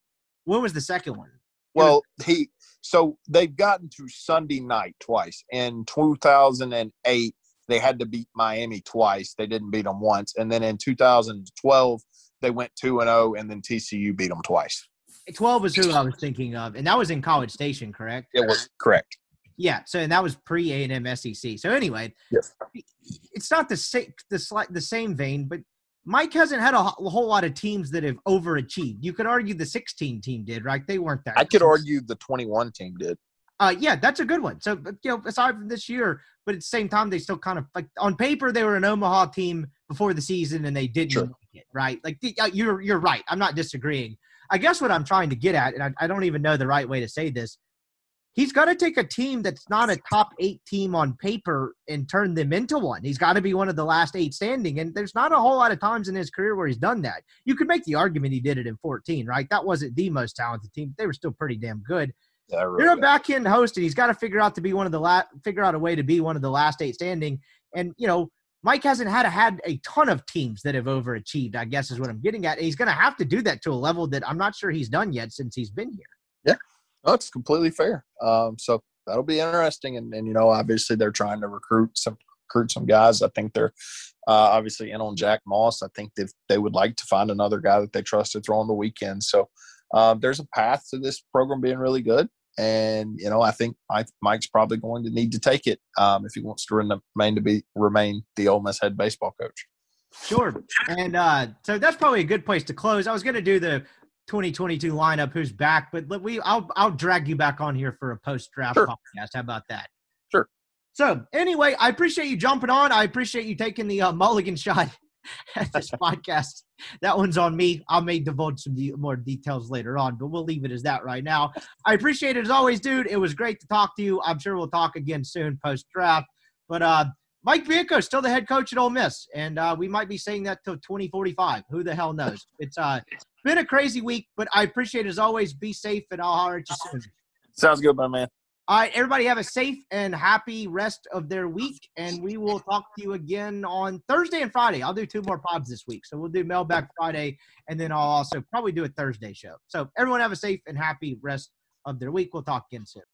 When was the second one? Well he so they've gotten to sunday night twice. In 2008 they had to beat miami twice. They didn't beat them once. And then in 2012 they went 2 and 0 and then tcu beat them twice. 12 is who I was thinking of, and that was in College Station, correct? It was correct. Yeah, so and that was pre A and M SEC. So anyway, yes, it's not the same the slight the same vein, but Mike hasn't had a, whole lot of teams that have overachieved. You could argue the 16 team did, right? They weren't that. I could argue the 21 team did. Uh, yeah, that's a good one. So you know, aside from this year, but at the same time, they still kind of like on paper they were an Omaha team before the season and they didn't sure. make it, right? Like you're you're right. I'm not disagreeing. I guess what I'm trying to get at, and I, I don't even know the right way to say this, he's got to take a team that's not a top eight team on paper and turn them into one. He's got to be one of the last eight standing. And there's not a whole lot of times in his career where he's done that. You could make the argument he did it in 14, right? That wasn't the most talented team. They were still pretty damn good. Yeah, really They're a back end host, and he's got to figure out to be one of the last, figure out a way to be one of the last eight standing. And you know, Mike hasn't had a, had a ton of teams that have overachieved. I guess is what I'm getting at. And he's going to have to do that to a level that I'm not sure he's done yet since he's been here. Yeah, that's completely fair. Um, so that'll be interesting. And, and, you know, obviously they're trying to recruit some recruit some guys. I think they're uh, obviously in on Jack Moss. I think they they would like to find another guy that they trust to throw on the weekend. So um, there's a path to this program being really good. And you know, I think Mike, Mike's probably going to need to take it um, if he wants to remain to be remain the Ole Miss head baseball coach. Sure, and uh, so that's probably a good place to close. I was going to do the 2022 lineup, who's back, but we I'll I'll drag you back on here for a post draft sure. podcast. How about that? Sure. So anyway, I appreciate you jumping on. I appreciate you taking the uh, mulligan shot at this podcast. That one's on me. I may divulge some de- more details later on, but we'll leave it as that right now. I appreciate it as always, dude. It was great to talk to you. I'm sure we'll talk again soon post draft. But uh, Mike Bianco still the head coach at Ole Miss, and uh, we might be saying that till 2045. Who the hell knows? It's uh, been a crazy week, but I appreciate it as always. Be safe, and I'll holler at you soon. Sounds good, my man. All right, everybody have a safe and happy rest of their week, and we will talk to you again on Thursday and Friday. I'll do two more pods this week, so we'll do mailbag Friday, and then I'll also probably do a Thursday show. So everyone have a safe and happy rest of their week. We'll talk again soon.